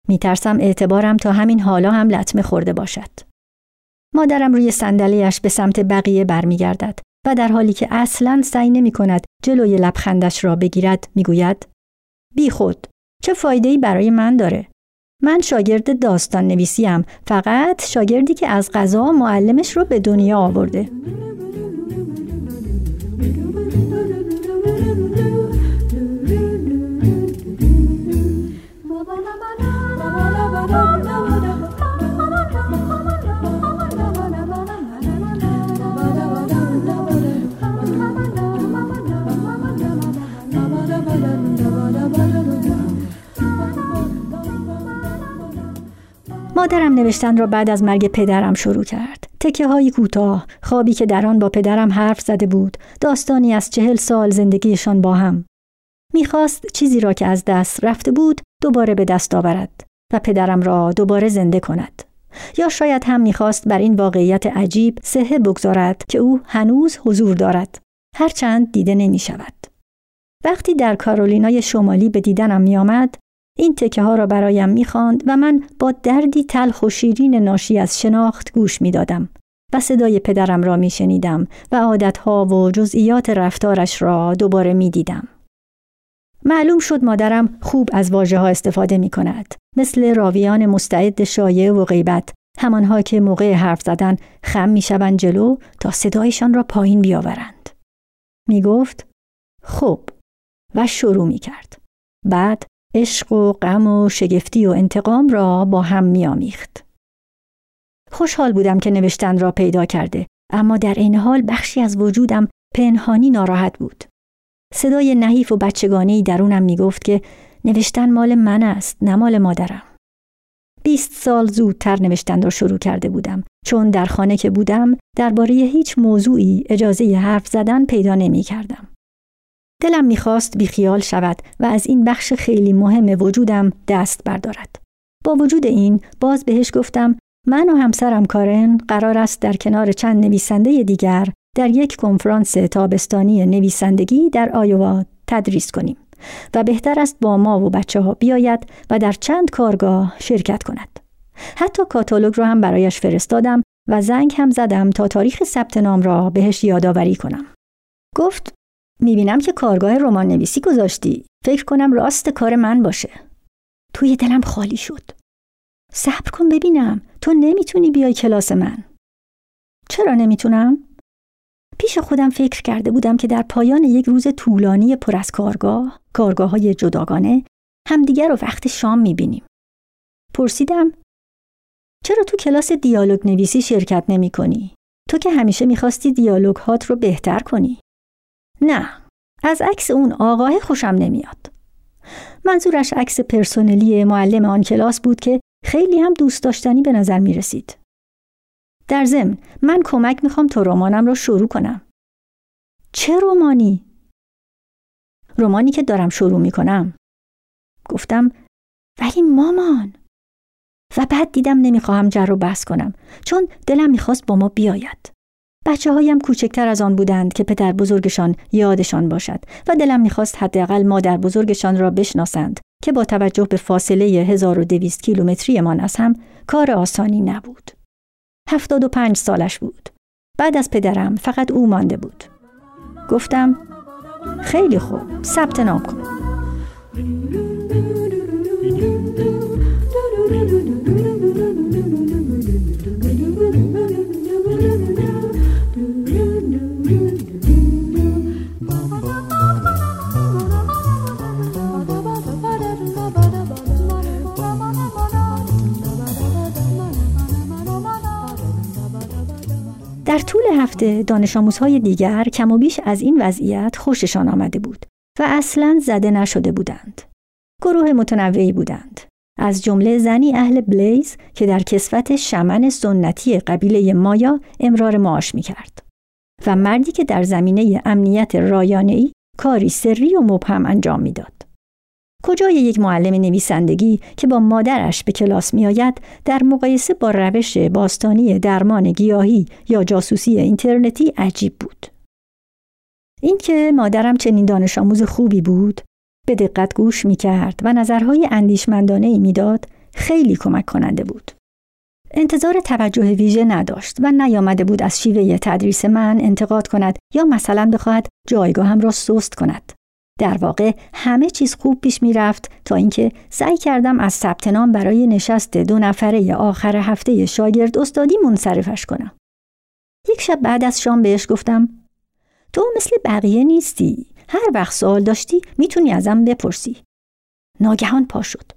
میترسم اعتبارم تا همین حالا هم لطمه خورده باشد. مادرم روی صندلیاش به سمت بقیه برمیگردد و در حالی که اصلا سعی نمی کند جلوی لبخندش را بگیرد می‌گوید بی خود چه فایده ای برای من داره؟ من شاگرد داستان نویسیم فقط شاگردی که از غذا معلمش رو به دنیا آورده. مادرم نوشتن را بعد از مرگ پدرم شروع کرد. تکه های کوتاه، خوابی که در آن با پدرم حرف زده بود، داستانی از چهل سال زندگیشان با هم. می‌خواست چیزی را که از دست رفته بود دوباره به دست آورد و پدرم را دوباره زنده کند. یا شاید هم می‌خواست بر این واقعیت عجیب سهه بگذارد که او هنوز حضور دارد. هرچند دیده نمی شود. وقتی در کارولینای شمالی به دیدنم می آمد، این تکه ها را برایم می‌خواند و من با دردی تلخ و شیرین ناشی از شناخت گوش می‌دادم و صدای پدرم را میشنیدم و عادتها و جزئیات رفتارش را دوباره می‌دیدم. معلوم شد مادرم خوب از واژه ها استفاده می کند. مثل راویان مستعد شایع و غیبت همانها که موقع حرف زدن خم می شوند جلو تا صدایشان را پایین بیاورند. می گفت خوب و شروع می کرد. بعد عشق و غم و شگفتی و انتقام را با هم میآمیخت. خوشحال بودم که نوشتن را پیدا کرده اما در این حال بخشی از وجودم پنهانی ناراحت بود. صدای نحیف و بچگانهی درونم می‌گفت که نوشتن مال من است نه مال مادرم. بیست سال زودتر نوشتن را شروع کرده بودم چون در خانه که بودم درباره هیچ موضوعی اجازه حرف زدن پیدا نمی کردم. دلم می‌خواست بیخیال شود و از این بخش خیلی مهم وجودم دست بردارد. با وجود این باز بهش گفتم من و همسرم کارن قرار است در کنار چند نویسنده دیگر در یک کنفرانس تابستانی نویسندگی در آیوا تدریس کنیم و بهتر است با ما و بچه ها بیاید و در چند کارگاه شرکت کند. حتی کاتالوگ رو هم برایش فرستادم و زنگ هم زدم تا تاریخ ثبت نام را بهش یادآوری کنم. گفت می‌بینم که کارگاه رمان نویسی گذاشتی. فکر کنم راست کار من باشه. توی دلم خالی شد. صبر کن ببینم تو نمی‌تونی بیای کلاس من. چرا نمی‌تونم؟ پیش خودم فکر کرده بودم که در پایان یک روز طولانی پر از کارگاه، کارگاه های جداگانه، همدیگر رو وقت شام می‌بینیم. پرسیدم چرا تو کلاس دیالوگ نویسی شرکت نمی کنی؟ تو که همیشه می‌خواستی دیالوگ هات رو بهتر کنی. نه، از عکس اون آقاه خوشم نمیاد. منظورش عکس پرسنلی معلم آن کلاس بود که خیلی هم دوست داشتنی به نظر می رسید. در ضمن من کمک می‌خوام تا رمانم را شروع کنم. چه رمانی؟ رمانی که دارم شروع می‌کنم. گفتم ولی مامان و بعد دیدم نمی‌خواهم جر و بحث کنم چون دلم می‌خواست با ما بیاید. بچه هایم کوچکتر از آن بودند که پدر بزرگشان یادشان باشد و دلم می‌خواست حداقل مادر بزرگشان را بشناسند که با توجه به فاصله 1200 کیلومتری من از هم کار آسانی نبود. هفتاد و پنج سالش بود. بعد از پدرم فقط او مانده بود. گفتم خیلی خوب ثبت نام کن. در طول هفته دانش آموزهای دیگر کم و بیش از این وضعیت خوششان آمده بود و اصلا زده نشده بودند. گروه متنوعی بودند. از جمله زنی اهل بلیز که در کسوت شمن سنتی قبیله مایا امرار معاش می کرد. و مردی که در زمینه امنیت رایانه‌ای کاری سری و مبهم انجام می‌داد. کجای یک معلم نویسندگی که با مادرش به کلاس میآید در مقایسه با روش باستانی درمان گیاهی یا جاسوسی اینترنتی عجیب بود. اینکه مادرم چنین دانش آموز خوبی بود به دقت گوش می کرد و نظرهای اندیشمندانه ای می‌داد خیلی کمک کننده بود. انتظار توجه ویژه نداشت و نیامده بود از شیوه تدریس من انتقاد کند یا مثلا بخواهد جایگاهم را سست کند. در واقع همه چیز خوب پیش می رفت تا اینکه سعی کردم از ثبت نام برای نشست دو نفره آخر هفته شاگرد استادی منصرفش کنم. یک شب بعد از شام بهش گفتم تو مثل بقیه نیستی. هر وقت سوال داشتی می‌تونی ازم بپرسی. ناگهان پا شد.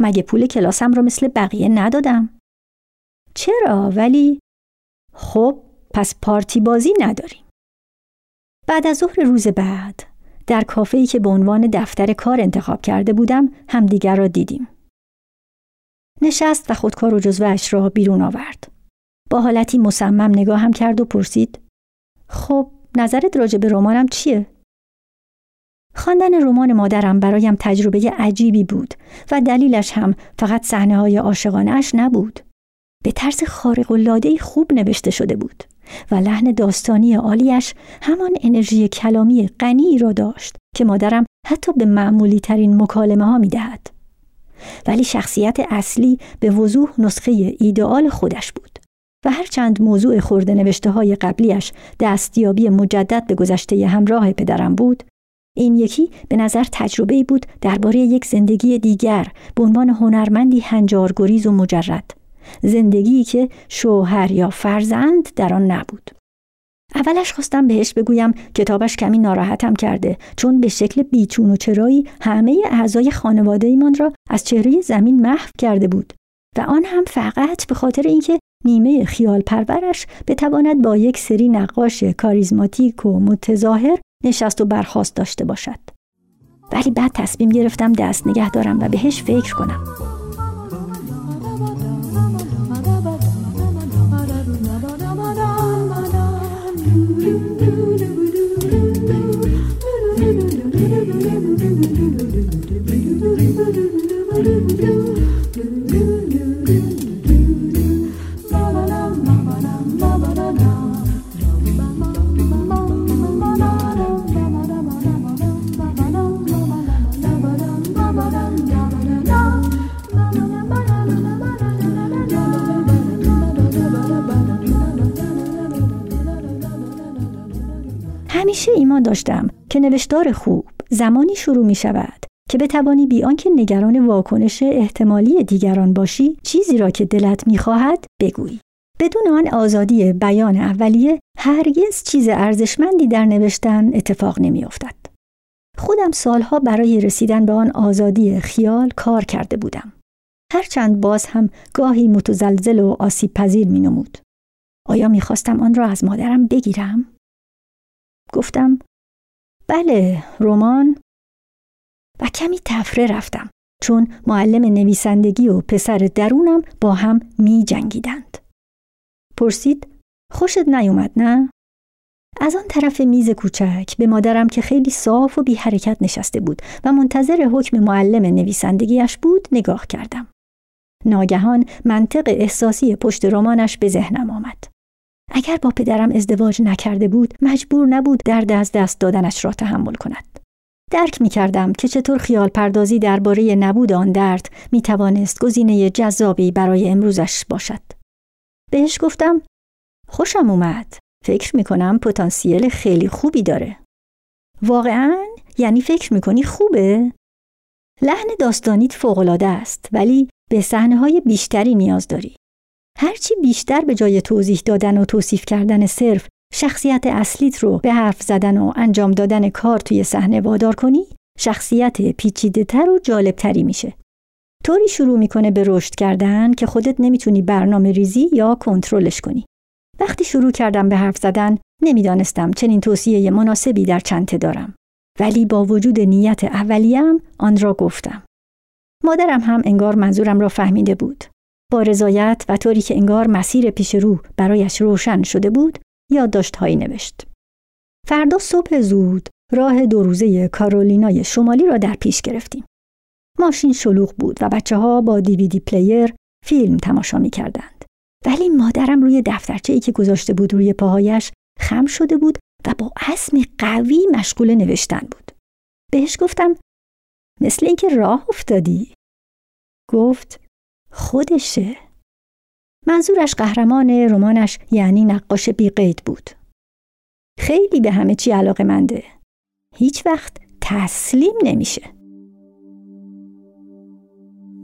مگه پول کلاسم رو مثل بقیه ندادم؟ چرا ولی خب پس پارتی بازی نداریم. بعد از ظهر روز بعد در کافه‌ای که به عنوان دفتر کار انتخاب کرده بودم همدیگر را دیدیم. نشست و خودکار و جزوهش را بیرون آورد. با حالتی مصمم نگاهم کرد و پرسید خب نظرت راجع به رمانم چیه؟ خواندن رمان مادرم برایم تجربه عجیبی بود و دلیلش هم فقط صحنه های عاشقانش نبود. به طرز خارق خوب نوشته شده بود. و لحن داستانی عالیش همان انرژی کلامی غنی را داشت که مادرم حتی به معمولی ترین مکالمه ها می دهد. ولی شخصیت اصلی به وضوح نسخه ایدئال خودش بود و هرچند موضوع خورده نوشته های قبلیش دستیابی مجدد به گذشته همراه پدرم بود این یکی به نظر تجربه بود درباره یک زندگی دیگر به عنوان هنرمندی هنجارگریز و مجرد زندگی که شوهر یا فرزند در آن نبود. اولش خواستم بهش بگویم کتابش کمی ناراحتم کرده چون به شکل بیچون و چرایی همه اعضای خانواده ایمان را از چهره زمین محو کرده بود و آن هم فقط به خاطر اینکه نیمه خیال پرورش بتواند با یک سری نقاش کاریزماتیک و متظاهر نشست و برخواست داشته باشد. ولی بعد تصمیم گرفتم دست نگه دارم و بهش فکر کنم. نوشتار خوب زمانی شروع می شود که بتوانی بی آنکه نگران واکنش احتمالی دیگران باشی چیزی را که دلت می‌خواهد بگویی بدون آن آزادی بیان اولیه هرگز چیز ارزشمندی در نوشتن اتفاق نمیافتد خودم سالها برای رسیدن به آن آزادی خیال کار کرده بودم هرچند باز هم گاهی متزلزل و آسیب پذیر می نمود. آیا می‌خواستم آن را از مادرم بگیرم؟ گفتم بله رمان و کمی تفره رفتم چون معلم نویسندگی و پسر درونم با هم می جنگیدند. پرسید خوشت نیومد نه؟ از آن طرف میز کوچک به مادرم که خیلی صاف و بی حرکت نشسته بود و منتظر حکم معلم نویسندگیش بود نگاه کردم. ناگهان منطق احساسی پشت رمانش به ذهنم آمد. اگر با پدرم ازدواج نکرده بود مجبور نبود درد از دست دادنش را تحمل کند. درک می کردم که چطور خیال پردازی درباره نبود آن درد می توانست گزینه جذابی برای امروزش باشد. بهش گفتم خوشم اومد. فکر می کنم پتانسیل خیلی خوبی داره. واقعا؟ یعنی فکر می کنی خوبه؟ لحن داستانیت فوقالعاده است ولی به صحنه های بیشتری نیاز داری. هرچی بیشتر به جای توضیح دادن و توصیف کردن صرف شخصیت اصلیت رو به حرف زدن و انجام دادن کار توی صحنه وادار کنی شخصیت پیچیده تر و جالب تری میشه. طوری شروع می‌کنه به رشد کردن که خودت نمی‌تونی برنامه ریزی یا کنترلش کنی. وقتی شروع کردم به حرف زدن نمی‌دانستم چنین توصیه مناسبی در چنته دارم. ولی با وجود نیت اولیم آن را گفتم. مادرم هم انگار منظورم را فهمیده بود. با رضایت و طوری که انگار مسیر پیش رو برایش روشن شده بود یادداشتهایی نوشت. فردا صبح زود راه دو روزه کارولینای شمالی را در پیش گرفتیم. ماشین شلوغ بود و بچه ها با دیویدی پلیر فیلم تماشا می کردند. ولی مادرم روی دفترچه ای که گذاشته بود روی پاهایش خم شده بود و با اسم قوی مشغول نوشتن بود. بهش گفتم مثل اینکه راه افتادی. گفت خودشه. منظورش قهرمان رمانش یعنی نقاش بیقید بود. خیلی به همه چی علاقه منده. هیچ وقت تسلیم نمیشه.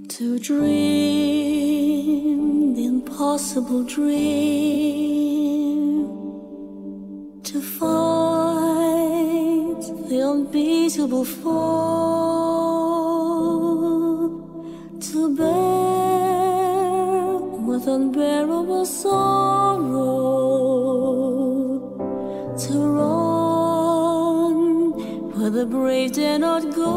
To dream the impossible dream To fight the unbeatable fall To bear with unbearable sorrow To run where the brave dare not go.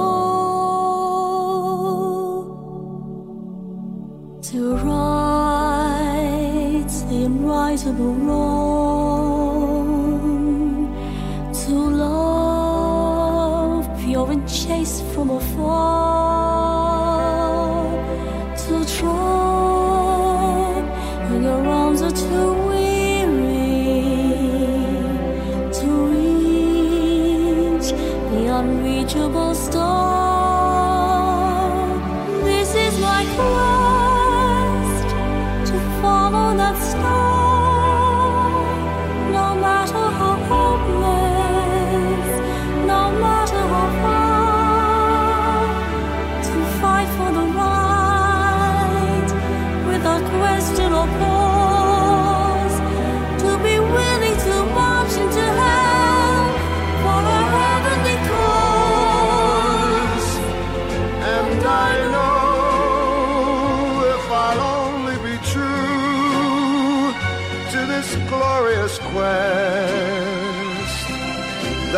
To right the unrightable wrong, to love pure and chaste from afar,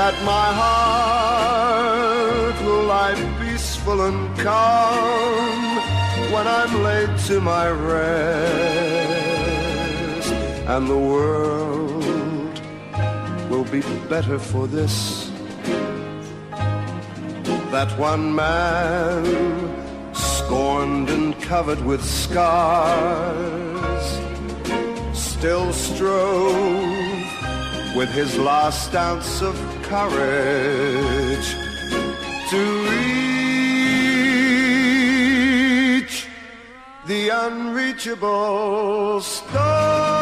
that my heart will lie peaceful and calm when I'm laid to my rest, and the world will be better for this that one man, scorned and covered with scars, still strove with his last ounce of courage to reach the unreachable star.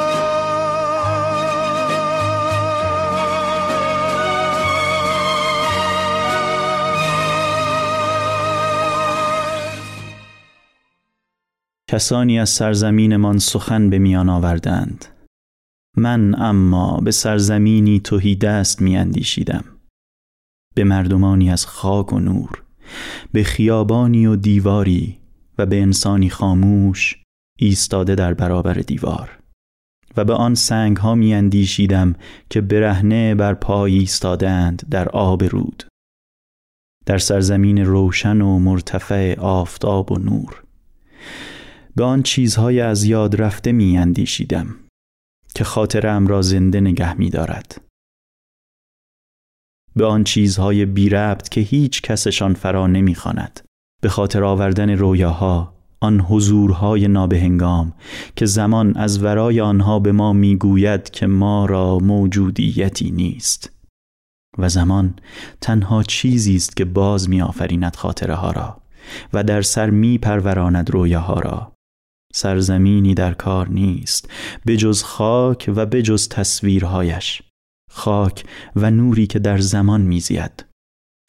کسانی از سرزمینمان سخن به میان آوردند من اما به سرزمینی توهی دست می اندیشیدم. به مردمانی از خاک و نور به خیابانی و دیواری و به انسانی خاموش ایستاده در برابر دیوار و به آن سنگ ها می اندیشیدم که برهنه بر پای ایستادند در آب رود در سرزمین روشن و مرتفع آفتاب و نور به آن چیزهای از یاد رفته می اندیشیدم که خاطرم را زنده نگه می دارد. به آن چیزهای بی ربط که هیچ کسشان فرا نمی خاند. به خاطر آوردن رویاها آن حضورهای نابهنگام که زمان از ورای آنها به ما می‌گوید که ما را موجودیتی نیست و زمان تنها چیزی است که باز می آفریند خاطره ها را و در سر می پروراند رویاها را سرزمینی در کار نیست به جز خاک و به جز تصویرهایش. خاک و نوری که در زمان میزید.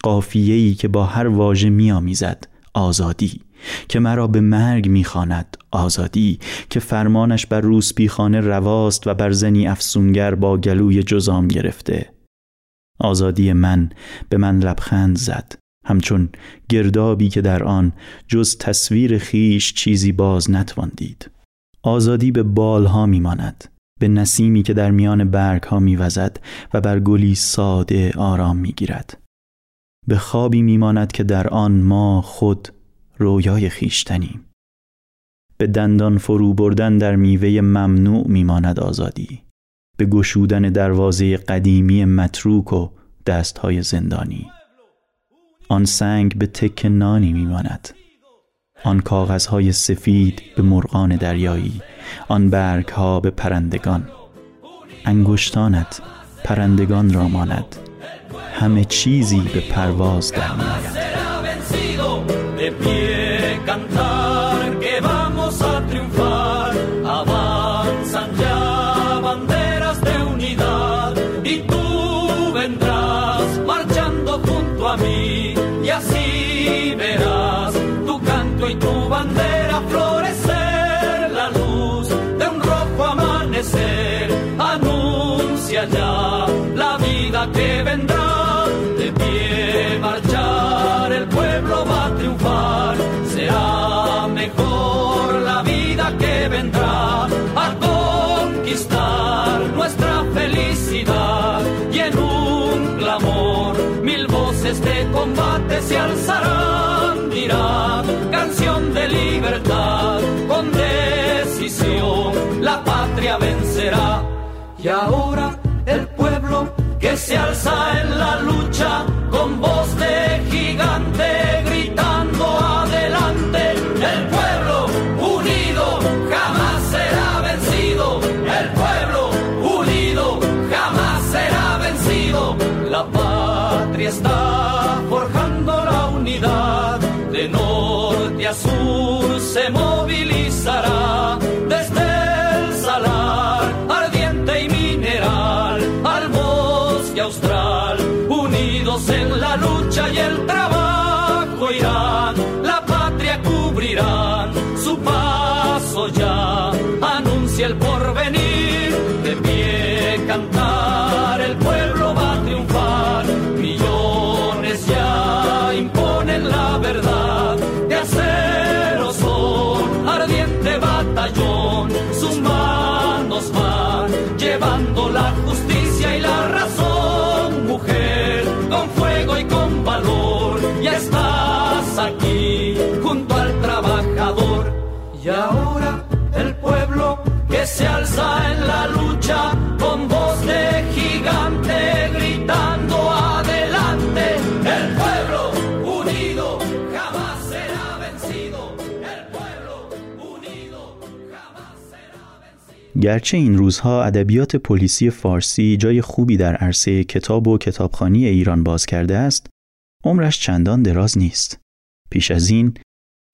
قافیه‌ای که با هر واژه میآمیزد آزادی. که مرا به مرگ می‌خواند آزادی. که فرمانش بر روسپیخانه رواست و بر زنی افسونگر با گلوی جزام گرفته. آزادی من به من لبخند زد. همچون گردابی که در آن جز تصویر خیش چیزی باز نتوان دید آزادی به بالها میماند به نسیمی که در میان برگ ها میوزد و بر گلی ساده آرام می‌گیرد. به خوابی میماند که در آن ما خود رویای خیشتنیم به دندان فرو بردن در میوه ممنوع میماند آزادی. به گشودن دروازه قدیمی متروک و دستهای زندانی. آن سنگ به تک نانی میماند. آن کاغذهای سفید به مرغان دریایی آن برگها به پرندگان. انگشتانت پرندگان را ماند. همه چیزی به پرواز در vencerá. Y ahora el pueblo que se alza en la lucha con voz de gigante گرچه این روزها ادبیات پلیسی فارسی جای خوبی در عرصه کتاب و کتابخانی ایران باز کرده است، عمرش چندان دراز نیست. پیش از این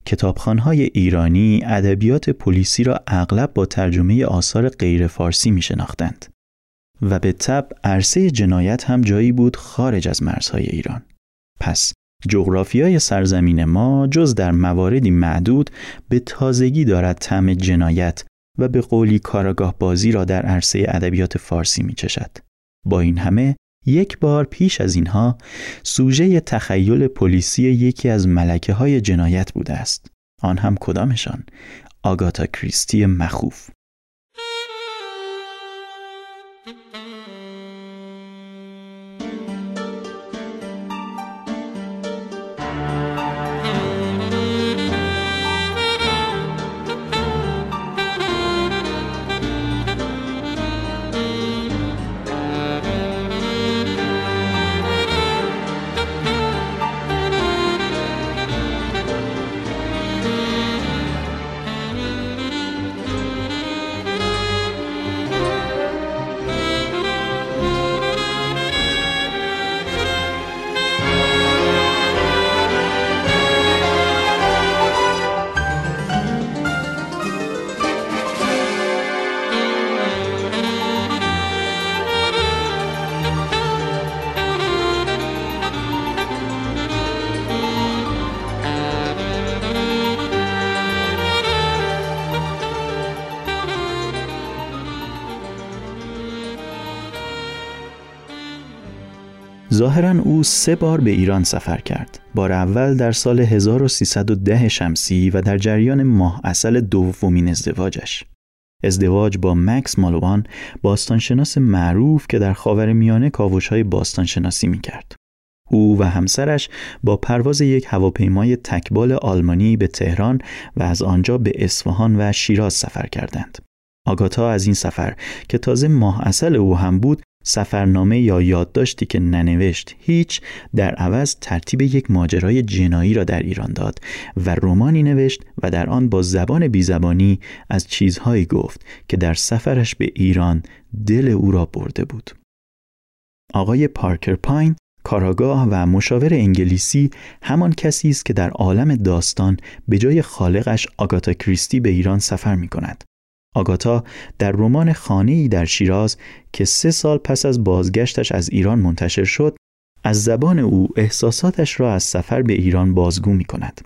کتابخانهای ایرانی ادبیات پلیسی را اغلب با ترجمه آثار غیر فارسی می شناختند و به طب عرصه جنایت هم جایی بود خارج از مرزهای ایران. پس جغرافیای سرزمین ما جز در مواردی معدود به تازگی دارد طعم جنایت و به قولی کاراگاه بازی را در عرصه ادبیات فارسی می چشد. با این همه یک بار پیش از اینها سوژه تخیل پلیسی یکی از ملکه های جنایت بوده است. آن هم کدامشان؟ آگاتا کریستی مخوف. ظاهرا او سه بار به ایران سفر کرد. بار اول در سال 1310 شمسی و در جریان ماه اصل دومین ازدواجش. ازدواج با مکس مالوان باستانشناس معروف که در خاور میانه کاوش های باستانشناسی می کرد. او و همسرش با پرواز یک هواپیمای تکبال آلمانی به تهران و از آنجا به اصفهان و شیراز سفر کردند. آگاتا از این سفر که تازه ماه اصل او هم بود سفرنامه یا یادداشتی که ننوشت هیچ در عوض ترتیب یک ماجرای جنایی را در ایران داد و رومانی نوشت و در آن با زبان بیزبانی از چیزهایی گفت که در سفرش به ایران دل او را برده بود. آقای پارکر پاین کاراگاه و مشاور انگلیسی همان کسی است که در عالم داستان به جای خالقش آگاتا کریستی به ایران سفر می کند. آگاتا در رمان خانه ای در شیراز که سه سال پس از بازگشتش از ایران منتشر شد از زبان او احساساتش را از سفر به ایران بازگو می کند.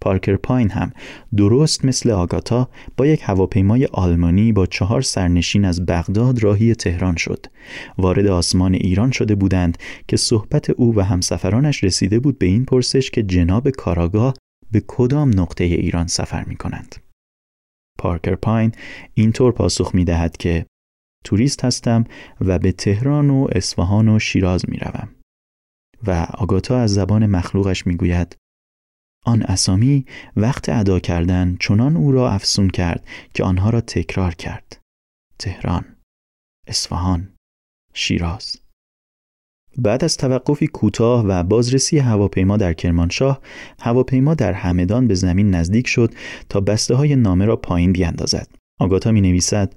پارکر پاین هم درست مثل آگاتا با یک هواپیمای آلمانی با چهار سرنشین از بغداد راهی تهران شد. وارد آسمان ایران شده بودند که صحبت او و همسفرانش رسیده بود به این پرسش که جناب کاراگاه به کدام نقطه ایران سفر می کنند. پارکر پاین اینطور پاسخ می دهد که توریست هستم و به تهران و اصفهان و شیراز می روم. و آگاتا از زبان مخلوقش می گوید آن اسامی وقت ادا کردن چنان او را افسون کرد که آنها را تکرار کرد. تهران، اصفهان، شیراز. بعد از توقفی کوتاه و بازرسی هواپیما در کرمانشاه، هواپیما در همدان به زمین نزدیک شد تا بسته های نامه را پایین بیاندازد. آگاتا می نویسد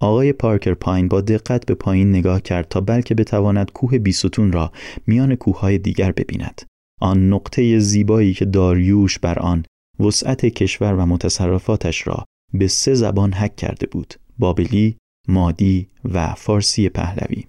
آقای پارکر پاین با دقت به پایین نگاه کرد تا بلکه بتواند کوه بیستون را میان کوههای دیگر ببیند. آن نقطه زیبایی که داریوش بر آن وسعت کشور و متصرفاتش را به سه زبان حک کرده بود بابلی، مادی و فارسی پهلوی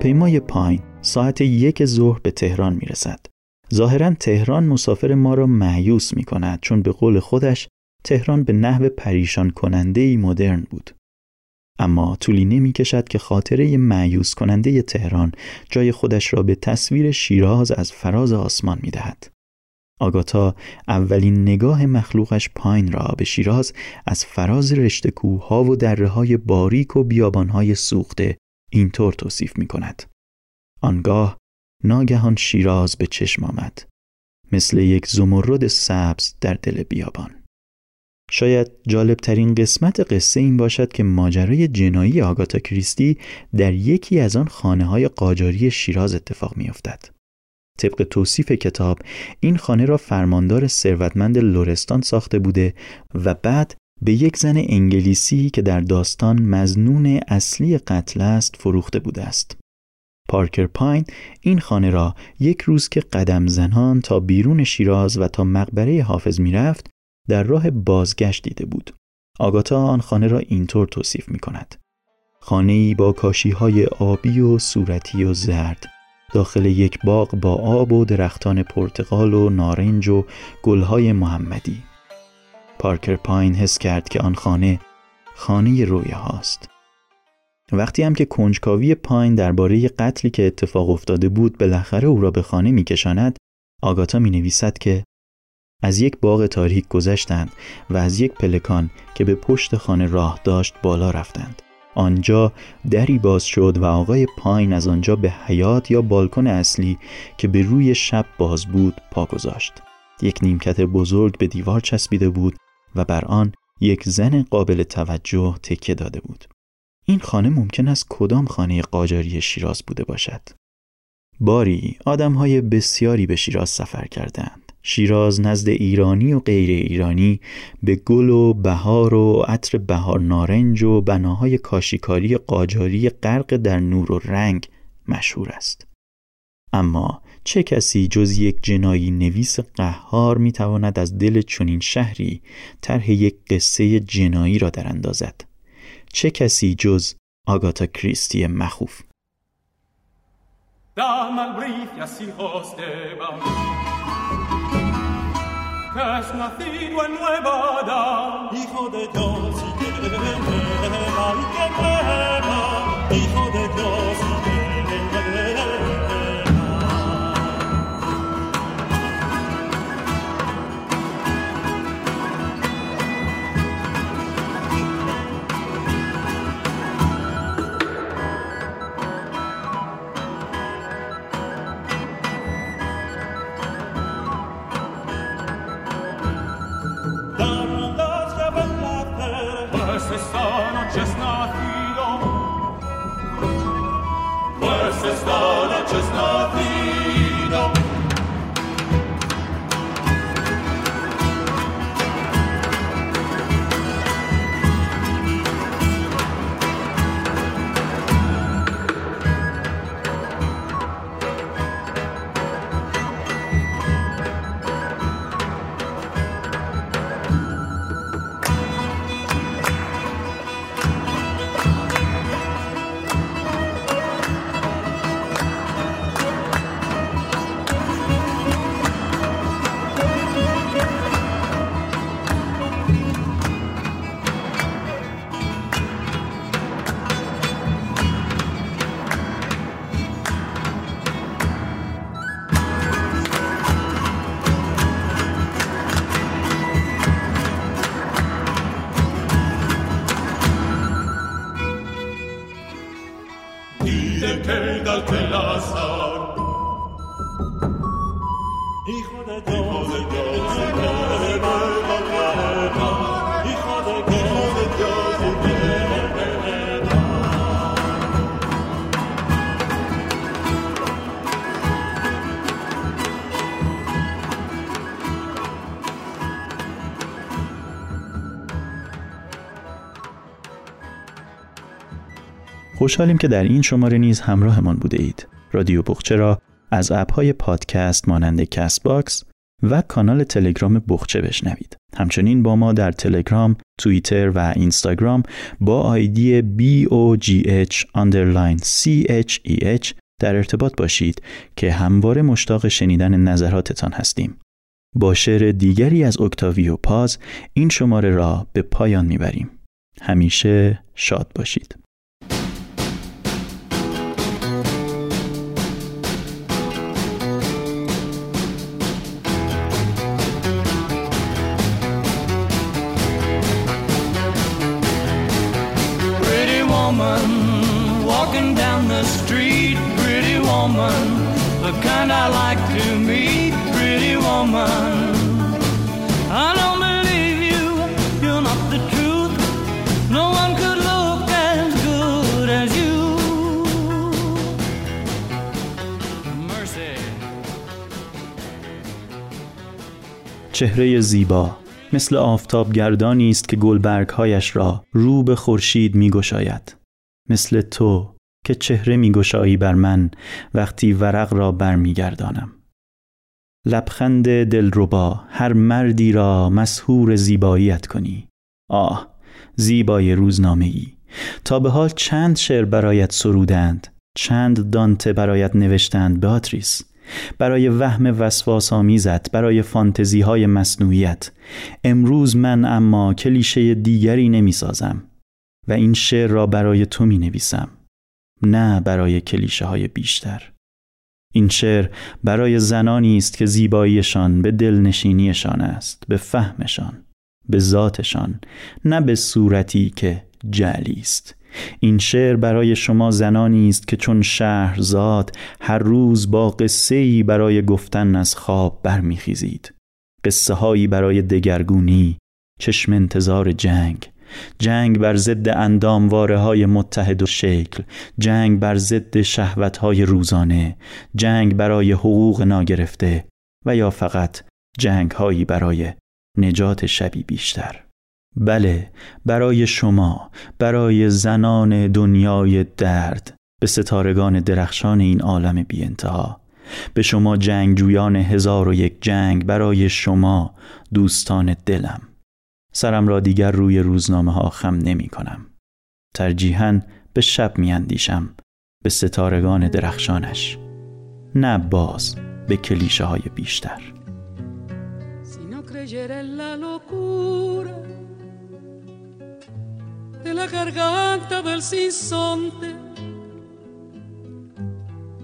هواپیمای پایین ساعت یک ظهر به تهران می رسد. ظاهرا تهران مسافر ما را معیوس می کند چون به قول خودش تهران به نحو پریشان کننده ای مدرن بود. اما طولی نمی کشد که خاطره معیوس کننده تهران جای خودش را به تصویر شیراز از فراز آسمان می دهد. آگاتا اولین نگاه مخلوقش پایین را به شیراز از فراز رشته کوهها و دره های باریک و بیابانهای سوخته اینطور توصیف می کند. آنگاه ناگهان شیراز به چشم آمد. مثل یک زمرد سبز در دل بیابان. شاید جالبترین قسمت قصه این باشد که ماجرای جنایی آگاتا کریستی در یکی از آن خانه های قاجاری شیراز اتفاق می افتد. طبق توصیف کتاب این خانه را فرماندار ثروتمند لورستان ساخته بوده و بعد به یک زن انگلیسی که در داستان مزنون اصلی قتل است فروخته بوده است. پارکر پاین این خانه را یک روز که قدم زنان تا بیرون شیراز و تا مقبره حافظ می‌رفت در راه بازگشت دیده بود. آگاتا آن خانه را اینطور توصیف می کند. خانه ای با کاشی های آبی و صورتی و زرد داخل یک باغ با آب و درختان پرتقال و نارنج و گلهای محمدی پارکر پاین حس کرد که آن خانه خانه رویه هاست. وقتی هم که کنجکاوی پاین درباره قتلی که اتفاق افتاده بود بالاخره او را به خانه میکشاند آگاتا می نویسد که از یک باغ تاریک گذشتند و از یک پلکان که به پشت خانه راه داشت بالا رفتند. آنجا دری باز شد و آقای پاین از آنجا به حیات یا بالکن اصلی که به روی شب باز بود پا گذاشت. یک نیمکت بزرگ به دیوار چسبیده بود و بر آن یک زن قابل توجه تکیه داده بود. این خانه ممکن است کدام خانه قاجاری شیراز بوده باشد؟ باری آدمهای بسیاری به شیراز سفر کردند. شیراز نزد ایرانی و غیر ایرانی به گل و بهار و عطر بهار نارنج و بناهای کاشیکاری قاجاری غرق در نور و رنگ مشهور است. اما چه کسی جز یک جنایی نویس قهار می تواند از دل چنین شهری طرح یک قصه جنایی را در اندازد؟ چه کسی جز آگاتا کریستی مخوف؟ Es nacido en Nueva Adán, hijo de Dios y que y hijo de Dios. in dem Keller te la خوشحالیم که در این شماره نیز همراهمان بوده اید. رادیو بقچه را از app های پادکست مانند Castbox و کانال تلگرام بقچه بشنوید. همچنین با ما در تلگرام، توییتر و اینستاگرام با ID BOGH underline CHEH در ارتباط باشید که همواره مشتاق شنیدن نظراتتان هستیم. با شعر دیگری از اکتاویو پاز این شماره را به پایان می‌بریم. همیشه شاد باشید. چهره زیبا مثل آفتاب گردانی است که گلبرگهایش را رو به خورشید می گشاید. مثل تو که چهره می گشایی بر من وقتی ورق را برمیگردانم. لبخند دلربا هر مردی را مسهور زیباییت کنی. آه زیبای روزنامه ای. تا به حال چند شعر برایت سرودند چند دانته برایت نوشتند باتریس برای وهم وسواس آمیزت برای فانتزی های مصنوعیت. امروز من اما کلیشه دیگری نمی سازم و این شعر را برای تو می نویسم نه برای کلیشه های بیشتر. این شعر برای زنانی است که زیباییشان به دلنشینیشان است به فهمشان به ذاتشان نه به صورتی که جعلی است. این شعر برای شما زنانی است که چون شهرزاد هر روز با قصه برای گفتن از خواب برمیخیزید. قصه هایی برای دگرگونی چشم انتظار جنگ جنگ بر ضد اندامواره های متحد و شکل جنگ بر ضد شهوت های روزانه جنگ برای حقوق ناگرفته و یا فقط جنگ هایی برای نجات شبی بیشتر. بله برای شما برای زنان دنیای درد به ستارگان درخشان این عالم بی انتها به شما جنگجویان هزار و یک جنگ برای شما دوستان دلم. سرم را دیگر روی روزنامه ها خم نمی کنم ترجیحاً به شب می اندیشم به ستارگان درخشانش. نه باز به کلیشه های بیشتر de la garganta del sinsonte.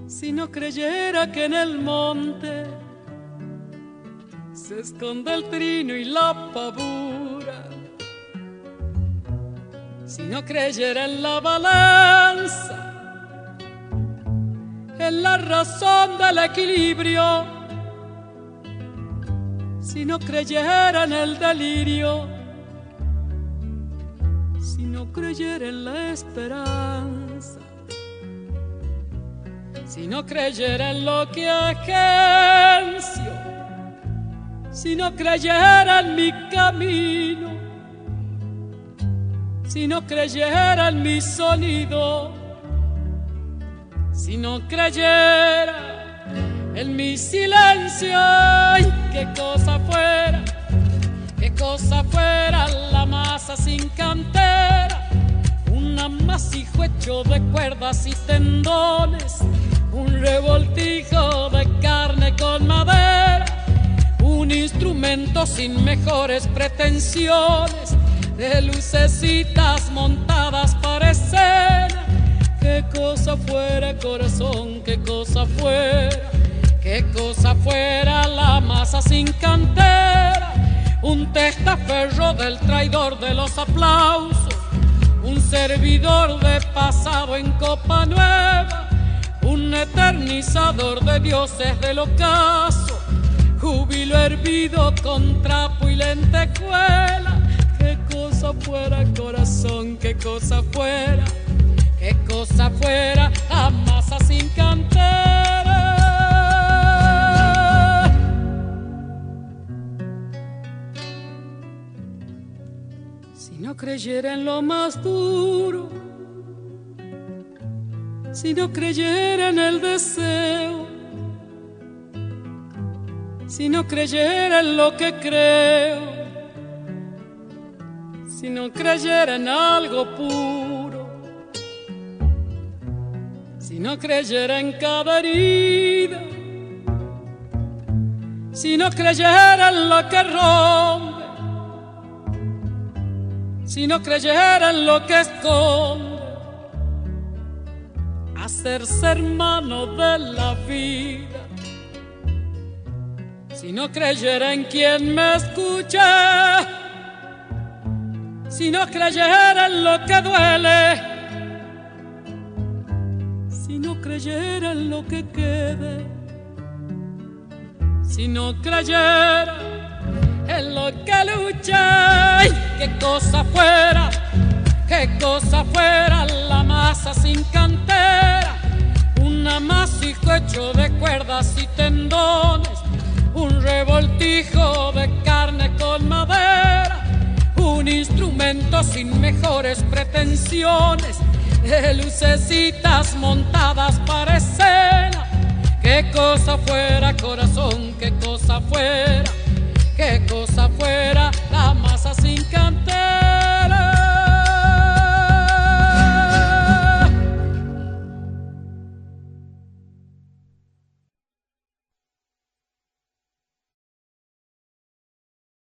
Si no creyera que en el monte se esconde el trino y la pavura. Si no creyera en la balanza, en la razón del equilibrio, si no creyera en el delirio, si no creyera en la esperanza, si no creyera en lo que agencio, si no creyera en mi camino, si no creyera en mi sonido, si no creyera en mi silencio, ay, qué cosa fuera qué cosa fuera la masa sin cantera, un amasijo hecho de cuerdas y tendones, un revoltijo de carne con madera, un instrumento sin mejores pretensiones, de lucecitas montadas para escena. Qué cosa fuera corazón, qué cosa fuera, qué cosa fuera la masa sin cantera un testaferro del traidor de los aplausos, un servidor de pasado en copa nueva, un eternizador de dioses del ocaso, júbilo hervido con trapo y lentejuela. Qué cosa fuera, corazón, qué cosa fuera, qué cosa fuera, a masa sin cantera. No creyera en lo más duro, si no creyera en el deseo, si no creyera en lo que creo, si no creyera en algo puro, si no creyera en cada herida, si no creyera en lo que rompe, si no creyera en lo que esconde, hacerse hermano de la vida. Si no creyera en quien me escucha, si no creyera en lo que duele, si no creyera en lo que quede, si no creyera en lo que luché. qué cosa fuera, qué cosa fuera la masa sin cantera. Un amasijo hecho de cuerdas y tendones, un revoltijo de carne con madera, un instrumento sin mejores pretensiones, de lucecitas montadas para escena. Qué cosa fuera, corazón, qué cosa fuera qué cosa fuera la masa sin cantar.